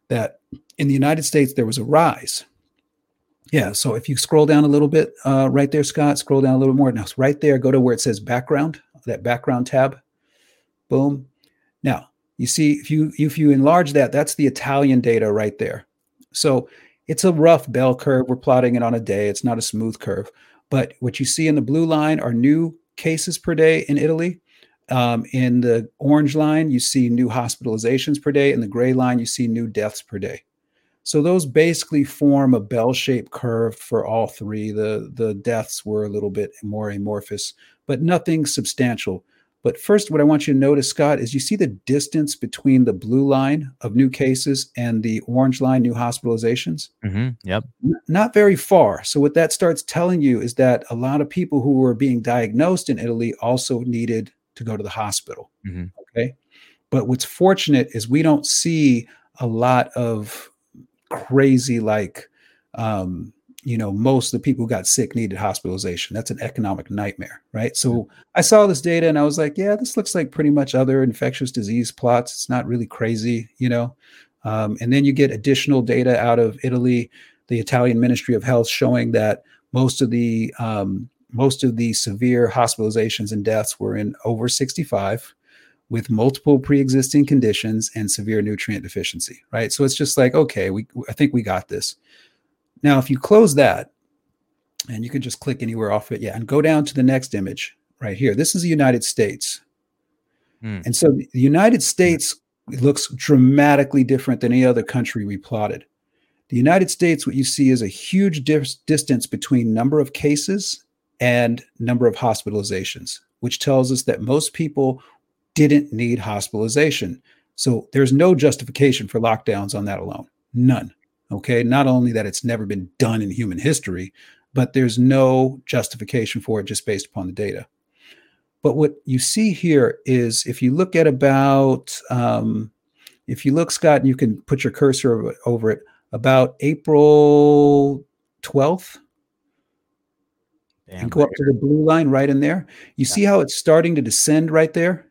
[SPEAKER 2] that in the united states there was a rise. Yeah so if you scroll down a little bit uh, right there scott scroll down a little bit more. Now right there go to where it says background that background tab boom now you see, if you if you enlarge that, that's the Italian data right there. So it's a rough bell curve. We're plotting it on a day. It's not a smooth curve. But what you see in the blue line are new cases per day in Italy. Um, in the orange line, you see new hospitalizations per day. In the gray line, you see new deaths per day. So those basically form a bell-shaped curve for all three. The the deaths were a little bit more amorphous, but nothing substantial. But first, what I want you to notice, Scott, is you see the distance between the blue line of new cases and the orange line, new hospitalizations?
[SPEAKER 1] Mm-hmm. Yep.
[SPEAKER 2] N- not very far. So, what that starts telling you is that a lot of people who were being diagnosed in Italy also needed to go to the hospital. Mm-hmm. Okay. But what's fortunate is we don't see a lot of crazy, like, um, you know, most of the people who got sick needed hospitalization. That's an economic nightmare, right? So I saw this data and I was like, yeah, this looks like pretty much other infectious disease plots. It's not really crazy, you know. Um, and then you get additional data out of Italy, the Italian Ministry of Health, showing that most of the um, most of the severe hospitalizations and deaths were in over 65 with multiple pre-existing conditions and severe nutrient deficiency right so it's just like okay we i think we got this now, if you close that, and you can just click anywhere off it, yeah, and go down to the next image right here. This is the United States. Mm. And so the United States looks dramatically different than any other country we plotted. The United States, what you see is a huge dis- distance between number of cases and number of hospitalizations, which tells us that most people didn't need hospitalization. So there's no justification for lockdowns on that alone. None. Okay. Not only that it's never been done in human history, but there's no justification for it just based upon the data. But what you see here is if you look at about um, if you look, Scott, and you can put your cursor over, it, about April 12th,
[SPEAKER 1] Damn,
[SPEAKER 2] and go up to the blue line right in there. You
[SPEAKER 1] Yeah.
[SPEAKER 2] see how it's starting to descend right there?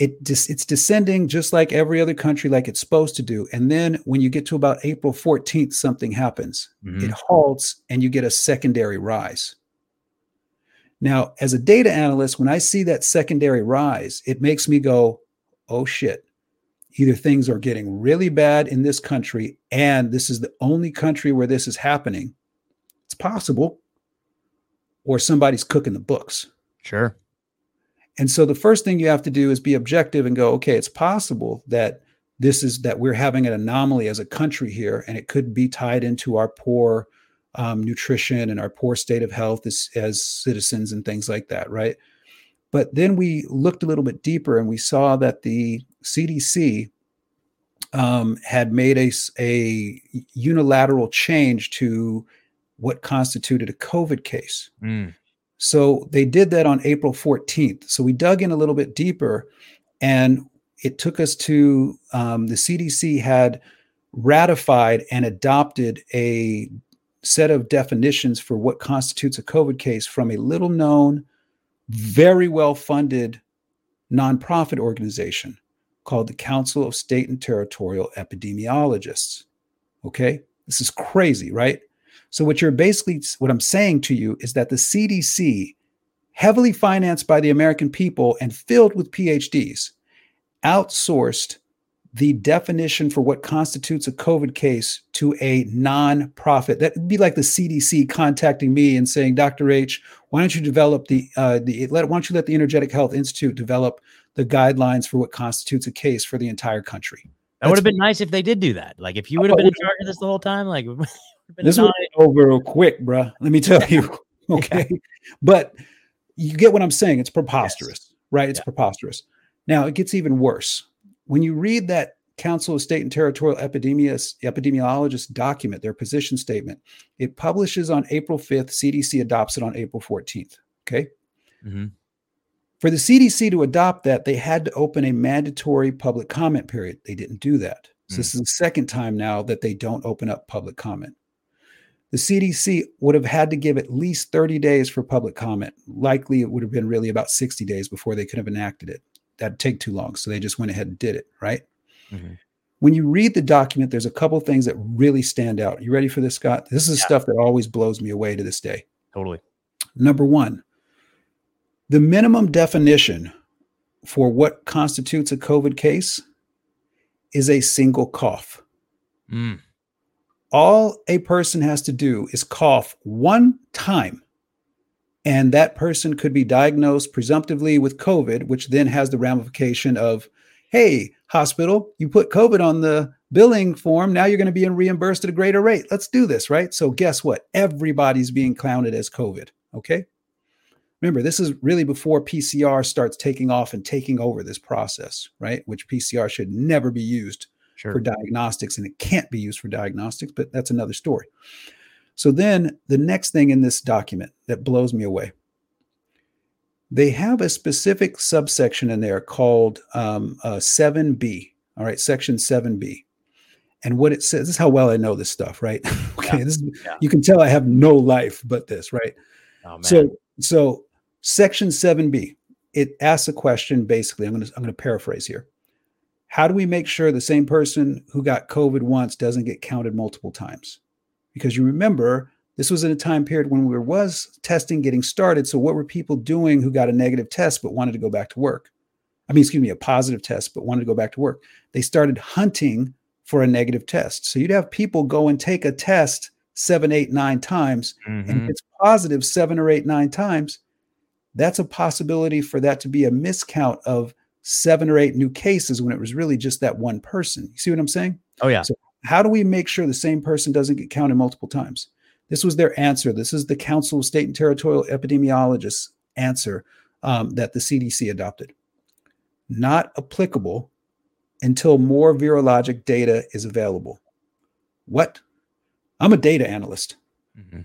[SPEAKER 2] It it's descending just like every other country, like it's supposed to do. And then when you get to about April 14th, something happens.
[SPEAKER 1] Mhm.
[SPEAKER 2] It halts and you get a secondary rise. Now, as a data analyst, when I see that secondary rise, it makes me go, oh shit. Either things are getting really bad in this country, and this is the only country where this is happening. It's possible. Or somebody's cooking the books.
[SPEAKER 1] Sure.
[SPEAKER 2] And so the first thing you have to do is be objective and go, okay, it's possible that this is that we're having an anomaly as a country here, and it could be tied into our poor um, nutrition and our poor state of health as, as citizens and things like that, right? But then we looked a little bit deeper and we saw that the CDC um, had made a unilateral change to what constituted a COVID case.
[SPEAKER 1] Mm.
[SPEAKER 2] So they did that on April 14th. So we dug in a little bit deeper and it took us to um, the CDC had ratified and adopted a set of definitions for what constitutes a COVID case from a little known, very well funded nonprofit organization called the Council of State and Territorial Epidemiologists. Okay, this is crazy, right? So, what you're basically, what I'm saying to you is that the CDC, heavily financed by the American people and filled with PhDs, outsourced the definition for what constitutes a COVID case to a non-profit. That would be like the CDC contacting me and saying, "Dr. H, why don't you develop the uh, the let why don't you let the Energetic Health Institute develop the guidelines for what constitutes a case for the entire country?"
[SPEAKER 1] That would have been nice if they did do that. Like if you would have been in charge of this the whole time, like it would've been
[SPEAKER 2] This was over real quick, bruh. Let me tell you. Okay. But you get what I'm saying. It's preposterous, right? It's
[SPEAKER 1] Yeah.
[SPEAKER 2] preposterous. Now it gets even worse. When you read that Council of State and Territorial Epidemias, Epidemiologists document, their position statement, it publishes on April 5th. CDC adopts it on April 14th. Okay.
[SPEAKER 1] Mhm.
[SPEAKER 2] For the CDC to adopt that, they had to open a mandatory public comment period. They didn't do that. So this is the second time now that they don't open up public comment. The CDC would have had to give at least 30 days for public comment. Likely it would have been really about 60 days before they could have enacted it. That'd take too long. So they just went ahead and did it, right?
[SPEAKER 1] Mhm.
[SPEAKER 2] When you read the document, there's a couple things that really stand out. You ready for this, Scott? This is
[SPEAKER 1] Yeah.
[SPEAKER 2] stuff that always blows me away to this day.
[SPEAKER 1] Totally.
[SPEAKER 2] Number one, the minimum definition for what constitutes a COVID case is a single cough.
[SPEAKER 1] Mm.
[SPEAKER 2] All a person has to do is cough one time, and that person could be diagnosed presumptively with COVID, which then has the ramification of, hey, hospital, you put COVID on the billing form. Now you're going to be reimbursed at a greater rate. Let's do this, right? So, guess what? Everybody's being counted as COVID. Okay. Remember, this is really before PCR starts taking off and taking over this process, right? Which PCR should never be used
[SPEAKER 1] Sure.
[SPEAKER 2] for diagnostics and it can't be used for diagnostics, but that's another story. So then the next thing in this document that blows me away, they have a specific subsection in there called um, uh, 7B. All right, section 7B. And what it says this is how well I know this stuff, right? okay,
[SPEAKER 1] Yeah,
[SPEAKER 2] this is,
[SPEAKER 1] yeah.
[SPEAKER 2] you can tell I have no life but this, right?
[SPEAKER 1] Oh, man.
[SPEAKER 2] So so section 7b it asks a question basically I'm going to I'm going to paraphrase here. How do we make sure the same person who got covid once doesn't get counted multiple times? Because you remember this was in a time period when there was testing getting started so what were people doing who got a negative test but wanted to go back to work? I mean excuse me a positive test but wanted to go back to work. They started hunting for a negative test. So you'd have people go and take a test seven, eight, nine times and
[SPEAKER 1] Mhm.
[SPEAKER 2] if it's positive seven or eight, nine times, that's a possibility for that to be a miscount of seven or eight new cases when it was really just that one person. You see what I'm saying?
[SPEAKER 1] Oh yeah.
[SPEAKER 2] So how do we make sure the same person doesn't get counted multiple times? This was their answer. This is the Council of State and Territorial Epidemiologists' answer um, that the CDC adopted. Not applicable until more virologic data is available. What? I'm a data analyst.
[SPEAKER 1] Mhm.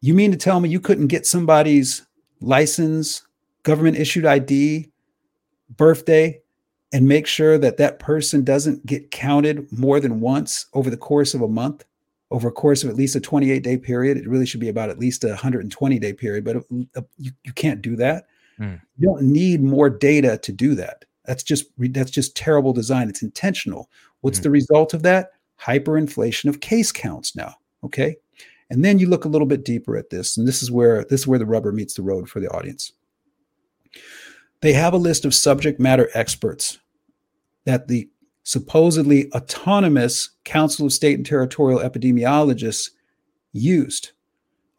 [SPEAKER 2] You mean to tell me you couldn't get somebody's license, government issued ID, birthday and make sure that that person doesn't get counted more than once over the course of a month, over a course of at least a 28 day period. It really should be about at least a 120 day period, but uh, you, you can't do that. Mm. You don't need more data to do that. That's just that's just terrible design. It's intentional. What's mm. the result of that? Hyperinflation of case counts now. Okay. And then you look a little bit deeper at this, and this is where this is where the rubber meets the road for the audience. They have a list of subject matter experts that the supposedly autonomous Council of State and Territorial Epidemiologists used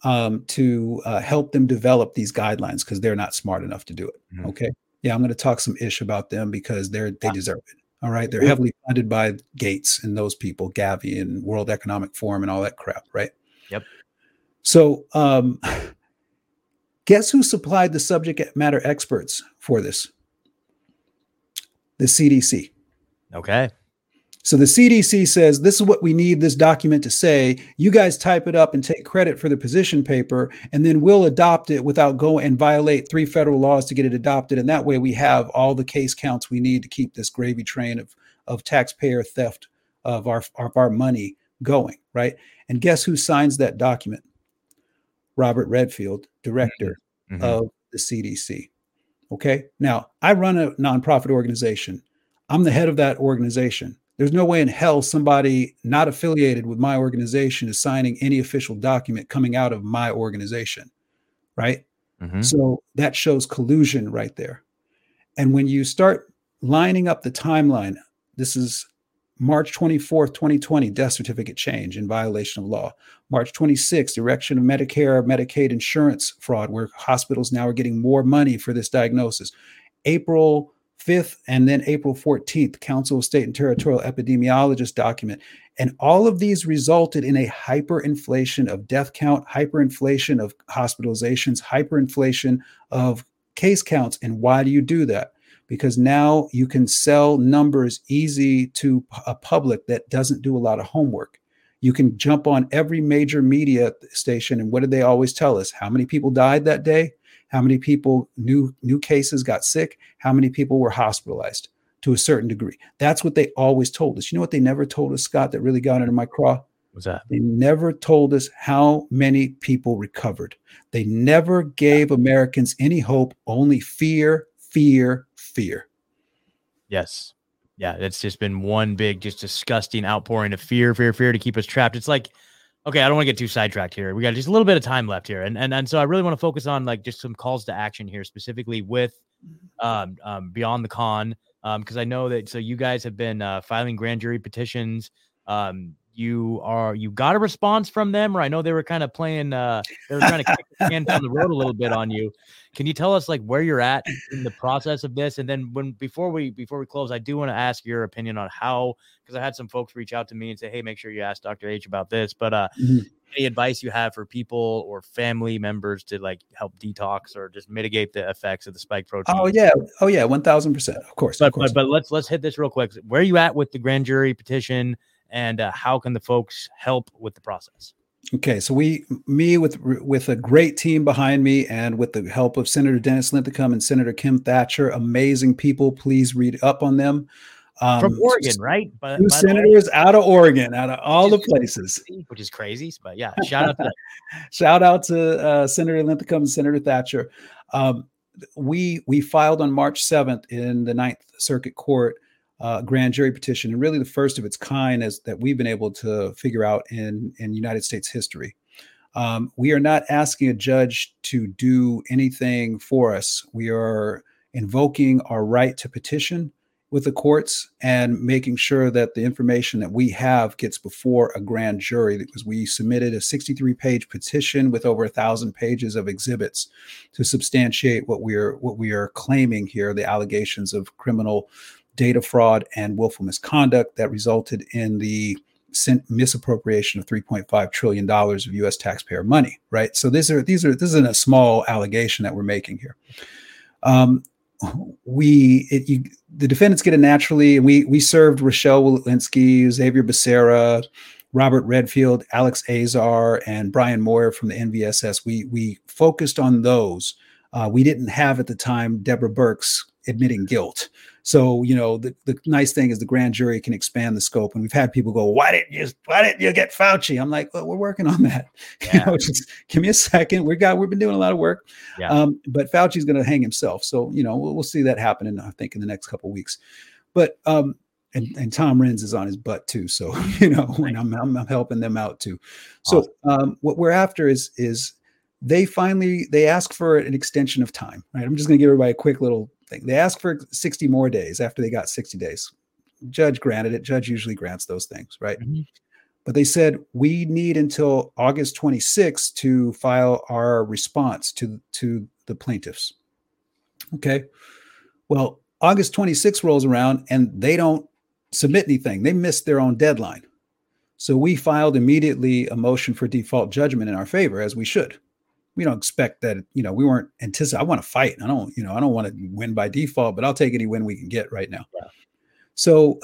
[SPEAKER 2] um, to uh, help them develop these guidelines because they're not smart enough to do it. Mm-hmm. Okay. Yeah, I'm going to talk some ish about them because they're they deserve it. All right. They're heavily funded by Gates and those people, Gavi and World Economic Forum and all that crap. Right.
[SPEAKER 1] Yep.
[SPEAKER 2] So um, Guess who supplied the subject matter experts for this? The CDC.
[SPEAKER 1] Okay.
[SPEAKER 2] So the CDC says this is what we need this document to say. You guys type it up and take credit for the position paper, and then we'll adopt it without going and violate three federal laws to get it adopted. And that way we have all the case counts we need to keep this gravy train of, of taxpayer theft of our, of our money going, right? And guess who signs that document? Robert Redfield, director mm-hmm. of the CDC. Okay. Now, I run a nonprofit organization. I'm the head of that organization. There's no way in hell somebody not affiliated with my organization is signing any official document coming out of my organization. Right. Mm-hmm. So that shows collusion right there. And when you start lining up the timeline, this is March 24th, 2020, death certificate change in violation of law. March 26th, erection of Medicare, Medicaid insurance fraud, where hospitals now are getting more money for this diagnosis. April 5th and then April 14th, Council of State and Territorial Epidemiologists document. And all of these resulted in a hyperinflation of death count, hyperinflation of hospitalizations, hyperinflation of case counts. And why do you do that? Because now you can sell numbers easy to a public that doesn't do a lot of homework. You can jump on every major media station and what did they always tell us? How many people died that day? How many people new new cases got sick? How many people were hospitalized to a certain degree? That's what they always told us. You know what they never told us, Scott, that really got under my craw?
[SPEAKER 1] What's that?
[SPEAKER 2] They never told us how many people recovered. They never gave Americans any hope, only fear, fear, fear.
[SPEAKER 1] Yes. Yeah, it's just been one big, just disgusting outpouring of fear, fear, fear to keep us trapped. It's like, okay, I don't want to get too sidetracked here. We got just a little bit of time left here, and and and so I really want to focus on like just some calls to action here, specifically with um, um beyond the con, um because I know that so you guys have been uh, filing grand jury petitions. Um, you are you got a response from them, or I know they were kind of playing, uh, they were trying to kick the can down the road a little bit on you. Can you tell us like where you're at in the process of this? And then when before we before we close, I do want to ask your opinion on how because I had some folks reach out to me and say, "Hey, make sure you ask Dr. H about this." But uh, mm-hmm. any advice you have for people or family members to like help detox or just mitigate the effects of the spike protein?
[SPEAKER 2] Oh yeah, oh yeah, one thousand percent, of course.
[SPEAKER 1] But,
[SPEAKER 2] of course.
[SPEAKER 1] but but let's let's hit this real quick. Where are you at with the grand jury petition? And uh, how can the folks help with the process?
[SPEAKER 2] Okay, so we, me with with a great team behind me, and with the help of Senator Dennis Linthicum and Senator Kim Thatcher, amazing people. Please read up on them.
[SPEAKER 1] Um, From Oregon, right?
[SPEAKER 2] But, two senators out of Oregon, out of all the places,
[SPEAKER 1] which is crazy. But yeah, shout out to
[SPEAKER 2] shout out to uh, Senator Linthicum and Senator Thatcher. Um, we we filed on March seventh in the Ninth Circuit Court uh, grand jury petition, and really the first of its kind as that we've been able to figure out in in United States history. Um, we are not asking a judge to do anything for us. We are invoking our right to petition with the courts and making sure that the information that we have gets before a grand jury because we submitted a 63 page petition with over a thousand pages of exhibits to substantiate what we are what we are claiming here the allegations of criminal data fraud and willful misconduct that resulted in the misappropriation of 3.5 trillion dollars of U.S. taxpayer money. Right. So these are these are this isn't a small allegation that we're making here. Um, we it, you, the defendants get it naturally, and we we served Rochelle Walensky, Xavier Becerra, Robert Redfield, Alex Azar, and Brian Moyer from the NVSS. We we focused on those. Uh, we didn't have at the time Deborah Birx admitting guilt. So, you know, the, the nice thing is the grand jury can expand the scope. And we've had people go, why didn't you, why didn't you get Fauci? I'm like, well, we're working on that. Yeah. You know, just give me a second. We got, we've been doing a lot of work. Yeah. Um, but Fauci's going to hang himself. So, you know, we'll, we'll see that happen in, I think, in the next couple weeks. But, um, and, and Tom Renz is on his butt too. So, you know, and I'm, I'm, I'm helping them out too. So, um, what we're after is, is they finally, they ask for an extension of time, right? I'm just going to give everybody a quick little thing. They asked for 60 more days after they got 60 days. Judge granted it. Judge usually grants those things, right? Mm-hmm. But they said we need until August 26th to file our response to, to the plaintiffs. Okay. Well, August 26th rolls around and they don't submit anything. They missed their own deadline. So we filed immediately a motion for default judgment in our favor, as we should we don't expect that you know we weren't anticipating. I want to fight. I don't you know I don't want to win by default, but I'll take any win we can get right now. Yeah. So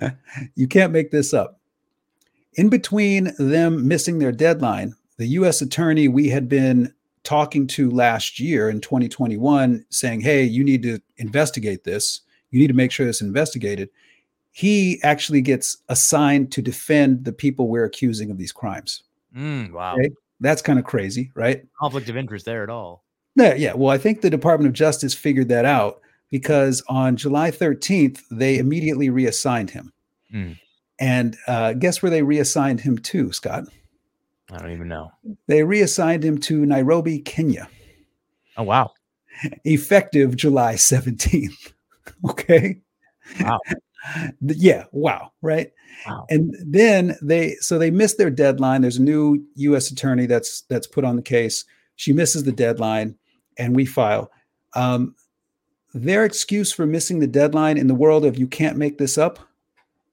[SPEAKER 2] you can't make this up. In between them missing their deadline, the U.S. attorney we had been talking to last year in 2021, saying, "Hey, you need to investigate this. You need to make sure it's investigated." He actually gets assigned to defend the people we're accusing of these crimes.
[SPEAKER 1] Mm, wow. Okay?
[SPEAKER 2] That's kind of crazy, right?
[SPEAKER 1] Conflict of interest there at all.
[SPEAKER 2] Yeah, yeah. Well, I think the Department of Justice figured that out because on July 13th, they immediately reassigned him. Mm. And uh, guess where they reassigned him to, Scott?
[SPEAKER 1] I don't even know.
[SPEAKER 2] They reassigned him to Nairobi, Kenya.
[SPEAKER 1] Oh, wow.
[SPEAKER 2] Effective July 17th. okay. Wow. Yeah. Wow. Right. Wow. And then they so they missed their deadline. There's a new U.S. attorney that's that's put on the case. She misses the deadline, and we file. Um, their excuse for missing the deadline in the world of you can't make this up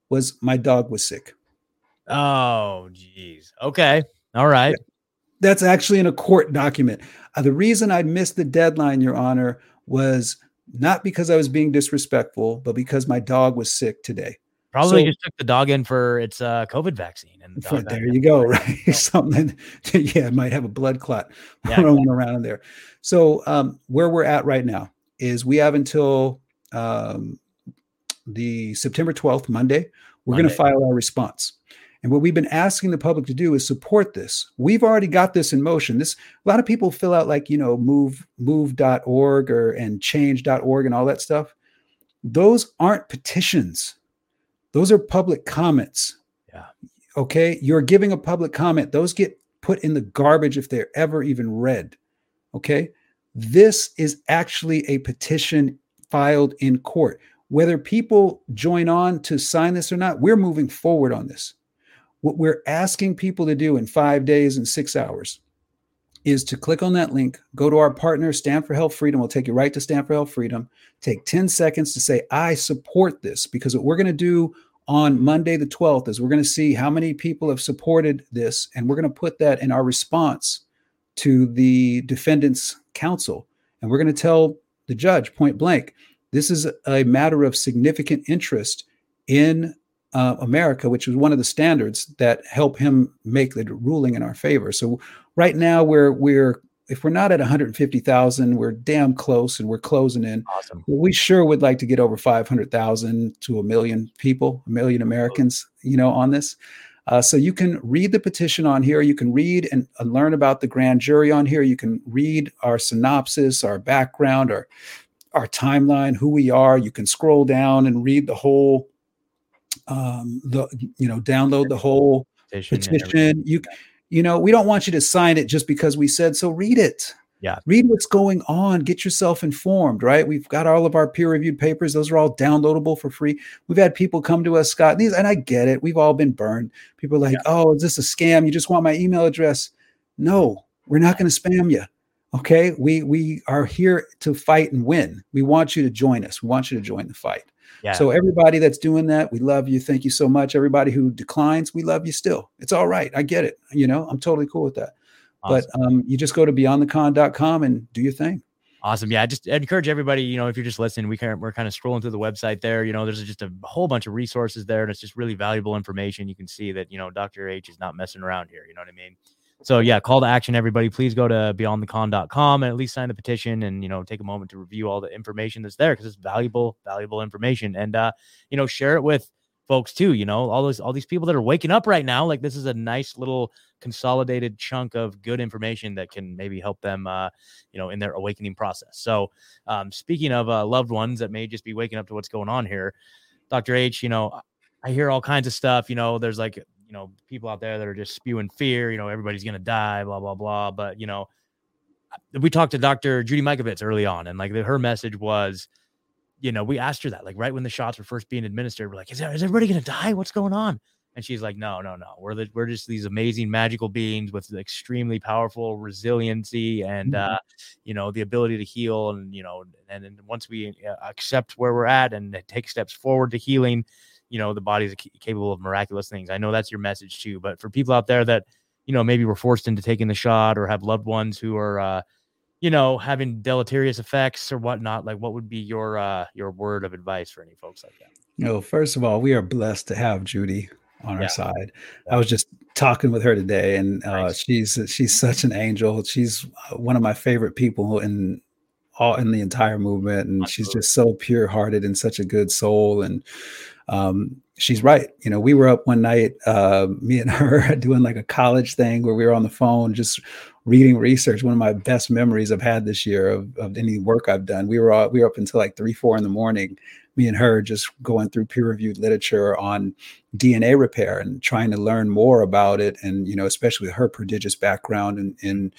[SPEAKER 2] was my dog was sick.
[SPEAKER 1] Oh, geez. Okay. All right.
[SPEAKER 2] That's actually in a court document. Uh, the reason I missed the deadline, Your Honor, was not because I was being disrespectful, but because my dog was sick today.
[SPEAKER 1] Probably so, just took the dog in for its uh, COVID vaccine. And
[SPEAKER 2] the there you go, right? Something, yeah, it might have a blood clot yeah. rolling around in there. So um, where we're at right now is we have until um, the September 12th, Monday. We're going to file our response. And what we've been asking the public to do is support this. We've already got this in motion. This a lot of people fill out like, you know, move move.org or and change.org and all that stuff. Those aren't petitions. Those are public comments.
[SPEAKER 1] Yeah.
[SPEAKER 2] Okay. You're giving a public comment. Those get put in the garbage if they're ever even read. Okay. This is actually a petition filed in court. Whether people join on to sign this or not, we're moving forward on this. What we're asking people to do in five days and six hours is to click on that link, go to our partner, Stand for Health Freedom. We'll take you right to Stand for Health Freedom. Take 10 seconds to say, I support this, because what we're going to do on Monday, the 12th, is we're going to see how many people have supported this, and we're going to put that in our response to the defendant's counsel. And we're going to tell the judge point blank this is a matter of significant interest in uh, America, which was one of the standards that help him make the ruling in our favor. So right now we're we're if we're not at 150,000, we're damn close and we're closing in.
[SPEAKER 1] Awesome.
[SPEAKER 2] We sure would like to get over 500,000 to a million people, a million Americans, you know, on this. Uh, so you can read the petition on here. You can read and uh, learn about the grand jury on here. You can read our synopsis, our background, our our timeline, who we are. You can scroll down and read the whole um, the you know download the whole petition. petition. You you know we don't want you to sign it just because we said so. Read it.
[SPEAKER 1] Yeah.
[SPEAKER 2] Read what's going on. Get yourself informed, right? We've got all of our peer reviewed papers. Those are all downloadable for free. We've had people come to us, Scott, these, and I get it. We've all been burned. People are like, yeah. oh, is this a scam? You just want my email address. No, we're not going to spam you. Okay. We we are here to fight and win. We want you to join us. We want you to join the fight. Yeah. So everybody that's doing that, we love you. Thank you so much. Everybody who declines, we love you still. It's all right. I get it. You know, I'm totally cool with that. Awesome. But um, you just go to beyondthecon.com and do your thing.
[SPEAKER 1] Awesome. Yeah. I just encourage everybody, you know, if you're just listening, we can, we're kind of scrolling through the website there. You know, there's just a whole bunch of resources there and it's just really valuable information. You can see that, you know, Dr. H is not messing around here. You know what I mean? So yeah, call to action, everybody. Please go to beyondthecon.com and at least sign the petition and you know take a moment to review all the information that's there because it's valuable, valuable information. And uh, you know, share it with folks too. You know, all those all these people that are waking up right now. Like this is a nice little consolidated chunk of good information that can maybe help them uh, you know, in their awakening process. So um, speaking of uh, loved ones that may just be waking up to what's going on here, Dr. H, you know, I hear all kinds of stuff. You know, there's like you know people out there that are just spewing fear. You know, everybody's gonna die, blah blah blah. But you know, we talked to Dr. Judy Mikovits early on, and like her message was, you know, we asked her that like right when the shots were first being administered, we're like, is, there, is everybody gonna die? What's going on? And she's like, no, no, no. We're the, we're just these amazing magical beings with extremely powerful resiliency and mm-hmm. uh, you know the ability to heal. And you know, and, and once we uh, accept where we're at and take steps forward to healing, you know the body is capable of miraculous things. I know that's your message too, but for people out there that you know maybe were forced into taking the shot or have loved ones who are uh, you know having deleterious effects or whatnot, like what would be your uh, your word of advice for any folks like that?
[SPEAKER 2] No, first of all, we are blessed to have Judy on yeah. our side. Yeah. I was just talking with her today, and uh, nice. she's she's such an angel. She's uh, one of my favorite people in all in the entire movement, and Absolutely. she's just so pure hearted and such a good soul. And um, she's right. You know, we were up one night, uh, me and her doing like a college thing where we were on the phone just reading research. One of my best memories I've had this year of, of any work I've done. We were all, we were up until like three, four in the morning. Me and her just going through peer-reviewed literature on DNA repair and trying to learn more about it. And you know, especially with her prodigious background in, in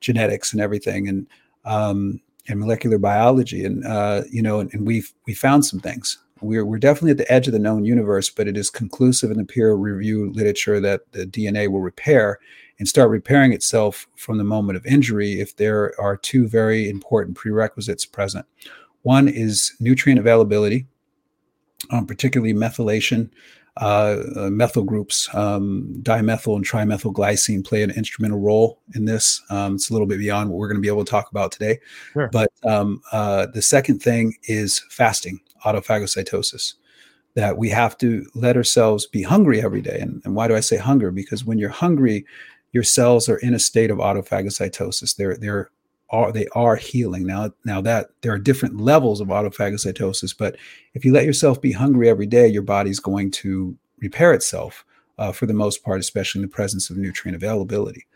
[SPEAKER 2] genetics and everything, and um, and molecular biology. And uh, you know, and, and we've we found some things we're, we're definitely at the edge of the known universe, but it is conclusive in the peer reviewed literature that the DNA will repair and start repairing itself from the moment of injury if there are two very important prerequisites present. One is nutrient availability, um, particularly methylation. Uh, uh, methyl groups, um, dimethyl and trimethylglycine, play an instrumental role in this. Um, it's a little bit beyond what we're going to be able to talk about today. Sure. But um, uh, the second thing is fasting autophagocytosis that we have to let ourselves be hungry every day. And, and, why do I say hunger? Because when you're hungry, your cells are in a state of autophagocytosis. They're they're are they are healing now. Now that there are different levels of autophagocytosis, but if you let yourself be hungry every day, your body's going to repair itself uh, for the most part, especially in the presence of nutrient availability.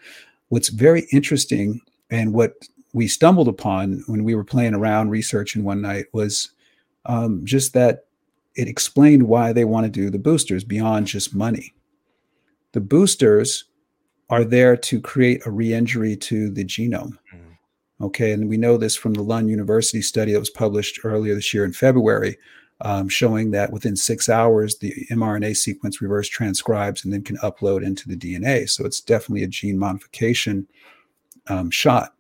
[SPEAKER 2] What's very interesting and what we stumbled upon when we were playing around researching one night was um, just that it explained why they want to do the boosters beyond just money. The boosters are there to create a re-injury to the genome. Mm-hmm. Okay, and we know this from the Lund University study that was published earlier this year in February, um, showing that within six hours the mRNA sequence reverse transcribes and then can upload into the DNA. So it's definitely a gene modification um, shot.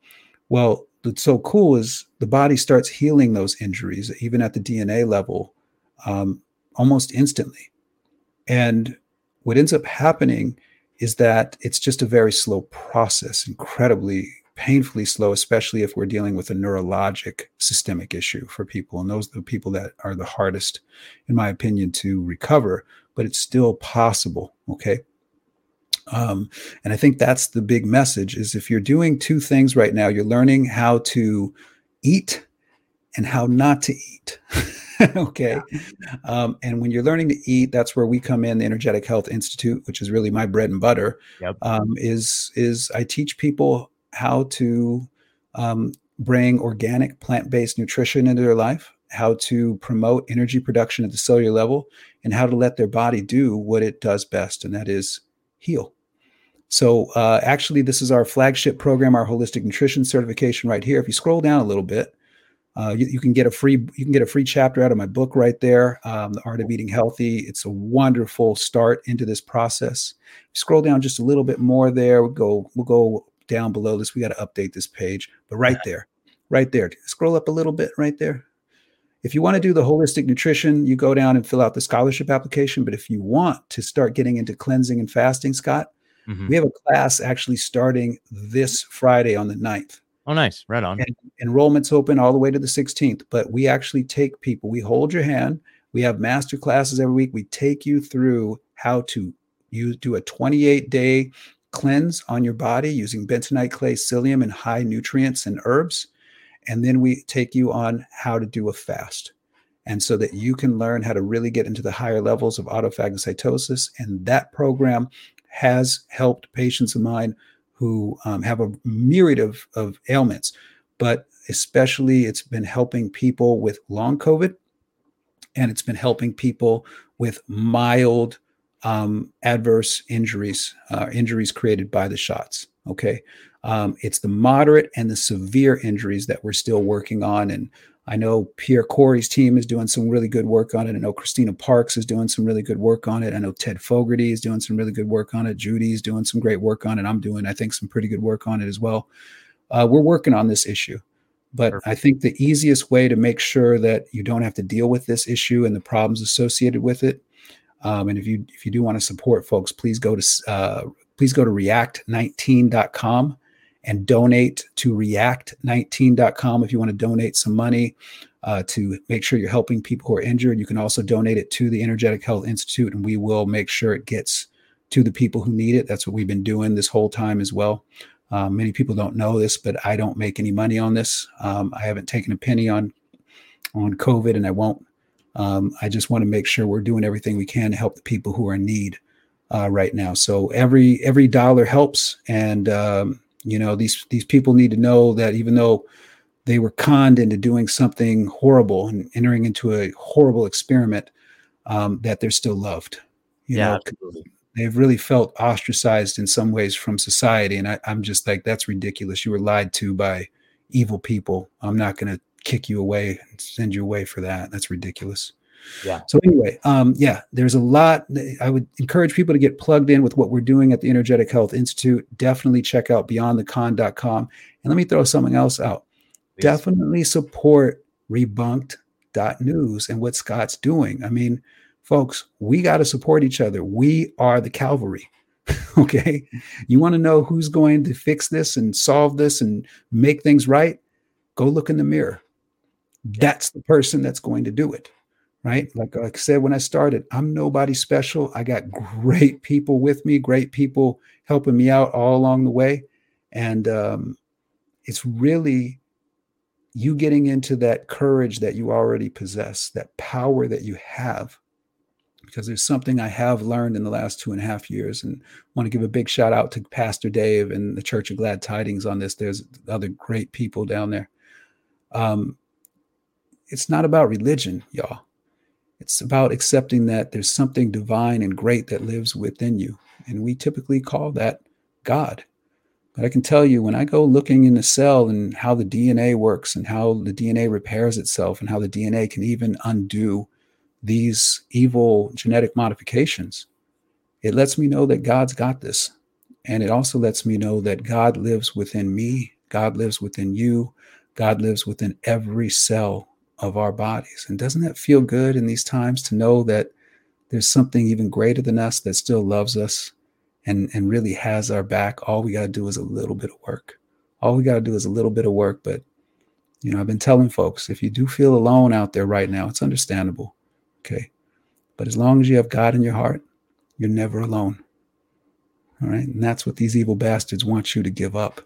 [SPEAKER 2] Well, what's so cool is the body starts healing those injuries, even at the DNA level, um, almost instantly. And what ends up happening is that it's just a very slow process, incredibly painfully slow, especially if we're dealing with a neurologic systemic issue for people. And those are the people that are the hardest, in my opinion, to recover, but it's still possible. Okay. Um, and I think that's the big message is if you're doing two things right now, you're learning how to eat and how not to eat. okay. Yeah. Um, and when you're learning to eat, that's where we come in, the Energetic Health Institute, which is really my bread and butter. Yep. Um, is is I teach people how to um, bring organic plant-based nutrition into their life, how to promote energy production at the cellular level, and how to let their body do what it does best, and that is heal. So uh, actually, this is our flagship program, our holistic nutrition certification right here. If you scroll down a little bit, uh, you, you, can get a free you can get a free chapter out of my book right there, um, The Art of Eating Healthy. It's a wonderful start into this process. Scroll down just a little bit more there. We'll go we'll go down below this. We got to update this page, but right there, right there. Scroll up a little bit right there. If you want to do the holistic nutrition, you go down and fill out the scholarship application. But if you want to start getting into cleansing and fasting, Scott, Mm-hmm. We have a class actually starting this Friday on the 9th.
[SPEAKER 1] Oh, nice. Right on.
[SPEAKER 2] And enrollment's open all the way to the 16th, but we actually take people, we hold your hand. We have master classes every week. We take you through how to you do a 28 day cleanse on your body using bentonite clay, psyllium, and high nutrients and herbs. And then we take you on how to do a fast. And so that you can learn how to really get into the higher levels of autophagocytosis. And that program has helped patients of mine who um, have a myriad of, of ailments, but especially it's been helping people with long COVID and it's been helping people with mild um, adverse injuries, uh, injuries created by the shots. Okay. Um, it's the moderate and the severe injuries that we're still working on. And I know Pierre Kory's team is doing some really good work on it. I know Christina Parks is doing some really good work on it. I know Ted Fogarty is doing some really good work on it. Judy's doing some great work on it. I'm doing, I think, some pretty good work on it as well. Uh, we're working on this issue. But Perfect. I think the easiest way to make sure that you don't have to deal with this issue and the problems associated with it um, and if you if you do want to support folks, please go to uh, please go to react19.com and donate to react19.com if you want to donate some money uh, to make sure you're helping people who are injured. You can also donate it to the Energetic Health Institute, and we will make sure it gets to the people who need it. That's what we've been doing this whole time as well. Um, many people don't know this, but I don't make any money on this. Um, I haven't taken a penny on on COVID, and I won't. Um, I just want to make sure we're doing everything we can to help the people who are in need uh, right now. So every every dollar helps, and um, you know these these people need to know that even though they were conned into doing something horrible and entering into a horrible experiment, um, that they're still loved. You yeah, know, they've really felt ostracized in some ways from society, and I, I'm just like, that's ridiculous. You were lied to by evil people. I'm not going to kick you away and send you away for that. That's ridiculous. Yeah. So anyway, um, yeah, there's a lot. I would encourage people to get plugged in with what we're doing at the Energetic Health Institute. Definitely check out beyondthecon.com. And let me throw something else out. Please. Definitely support rebunked.news and what Scott's doing. I mean, folks, we got to support each other. We are the cavalry. okay. You want to know who's going to fix this and solve this and make things right? Go look in the mirror that's the person that's going to do it right? Like, like i said when i started i'm nobody special. I got great people with me great people helping me out all along the way. And um, it's really you getting into that courage that you already possess that power that you have. Because there's something i have learned in the last two and a half years and want to give a big shout out to pastor dave and the church of glad tidings on this. There's other great people down there. Um, it's not about religion, y'all. It's about accepting that there's something divine and great that lives within you. And we typically call that God. But I can tell you, when I go looking in the cell and how the DNA works and how the DNA repairs itself and how the DNA can even undo these evil genetic modifications, it lets me know that God's got this. And it also lets me know that God lives within me, God lives within you, God lives within every cell of our bodies. And doesn't that feel good in these times to know that there's something even greater than us that still loves us and, and really has our back? All we got to do is a little bit of work. All we got to do is a little bit of work. But, you know, I've been telling folks if you do feel alone out there right now, it's understandable. Okay. But as long as you have God in your heart, you're never alone. All right. And that's what these evil bastards want you to give up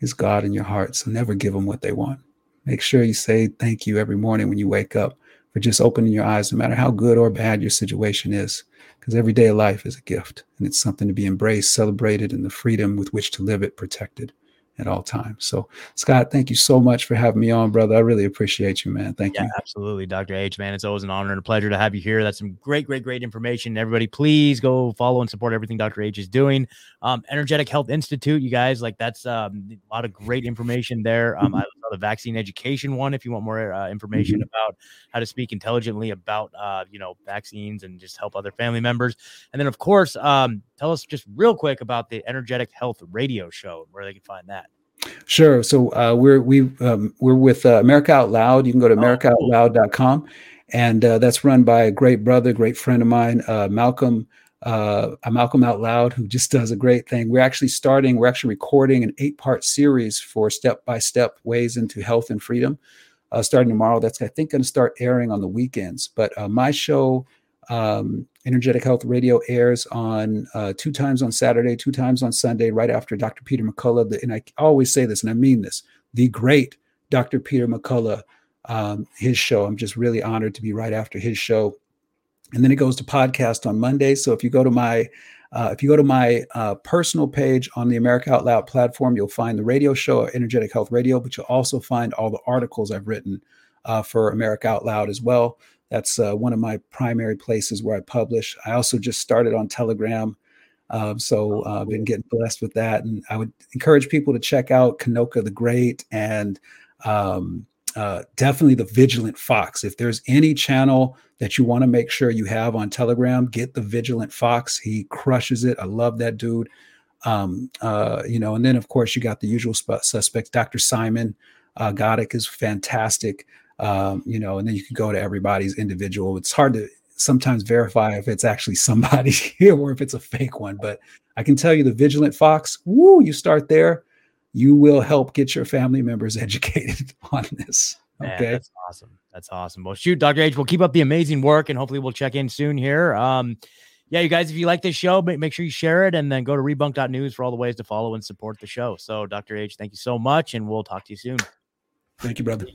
[SPEAKER 2] is God in your heart. So never give them what they want. Make sure you say thank you every morning when you wake up for just opening your eyes, no matter how good or bad your situation is, because every day of life is a gift and it's something to be embraced, celebrated, and the freedom with which to live it protected at all times. So, Scott, thank you so much for having me on, brother. I really appreciate you, man. Thank
[SPEAKER 1] yeah,
[SPEAKER 2] you.
[SPEAKER 1] Absolutely, Dr. H, man. It's always an honor and a pleasure to have you here. That's some great, great, great information. Everybody, please go follow and support everything Dr. H is doing. Um, Energetic Health Institute, you guys, like that's um, a lot of great information there. Um, I the vaccine education one if you want more uh, information mm-hmm. about how to speak intelligently about, uh, you know, vaccines and just help other family members. And then, of course, um, tell us just real quick about the Energetic Health Radio Show, where they can find that.
[SPEAKER 2] Sure. So uh, we're we um, we're with uh, America Out Loud. You can go to oh, americaoutloud.com, and uh, that's run by a great brother, great friend of mine, uh, Malcolm. Uh, I'm Malcolm Out Loud, who just does a great thing. We're actually starting. We're actually recording an eight-part series for step-by-step ways into health and freedom. Uh, starting tomorrow. That's I think going to start airing on the weekends. But uh, my show Um, Energetic Health Radio airs on uh, two times on Saturday, two times on Sunday, right after Dr. Peter McCullough. The, and I always say this, and I mean this the great Dr. Peter McCullough, um, his show. I'm just really honored to be right after his show. And then it goes to podcast on Monday. So if you go to my uh, if you go to my uh, personal page on the America Out Loud platform, you'll find the radio show, Energetic Health Radio, but you'll also find all the articles I've written uh, for America Out Loud as well. That's uh, one of my primary places where I publish. I also just started on Telegram. Um, so uh, I've been getting blessed with that. And I would encourage people to check out Kanekoa the Great and um, uh, definitely the Vigilant Fox. If there's any channel that you want to make sure you have on Telegram, get the Vigilant Fox. He crushes it. I love that dude. Um, uh, you know, and then of course you got the usual sp- suspects. Dr. Simon uh, Goddick is fantastic. Um, you know, and then you can go to everybody's individual. It's hard to sometimes verify if it's actually somebody here or if it's a fake one, but I can tell you the Vigilant Fox. Woo! You start there, you will help get your family members educated on this. Okay.
[SPEAKER 1] That's awesome. That's awesome. Well, shoot, Dr. H, we'll keep up the amazing work and hopefully we'll check in soon here. Um, yeah, you guys, if you like this show, make sure you share it and then go to rebunked.news for all the ways to follow and support the show. So, Dr. H, thank you so much, and we'll talk to you soon.
[SPEAKER 2] Thank you, brother.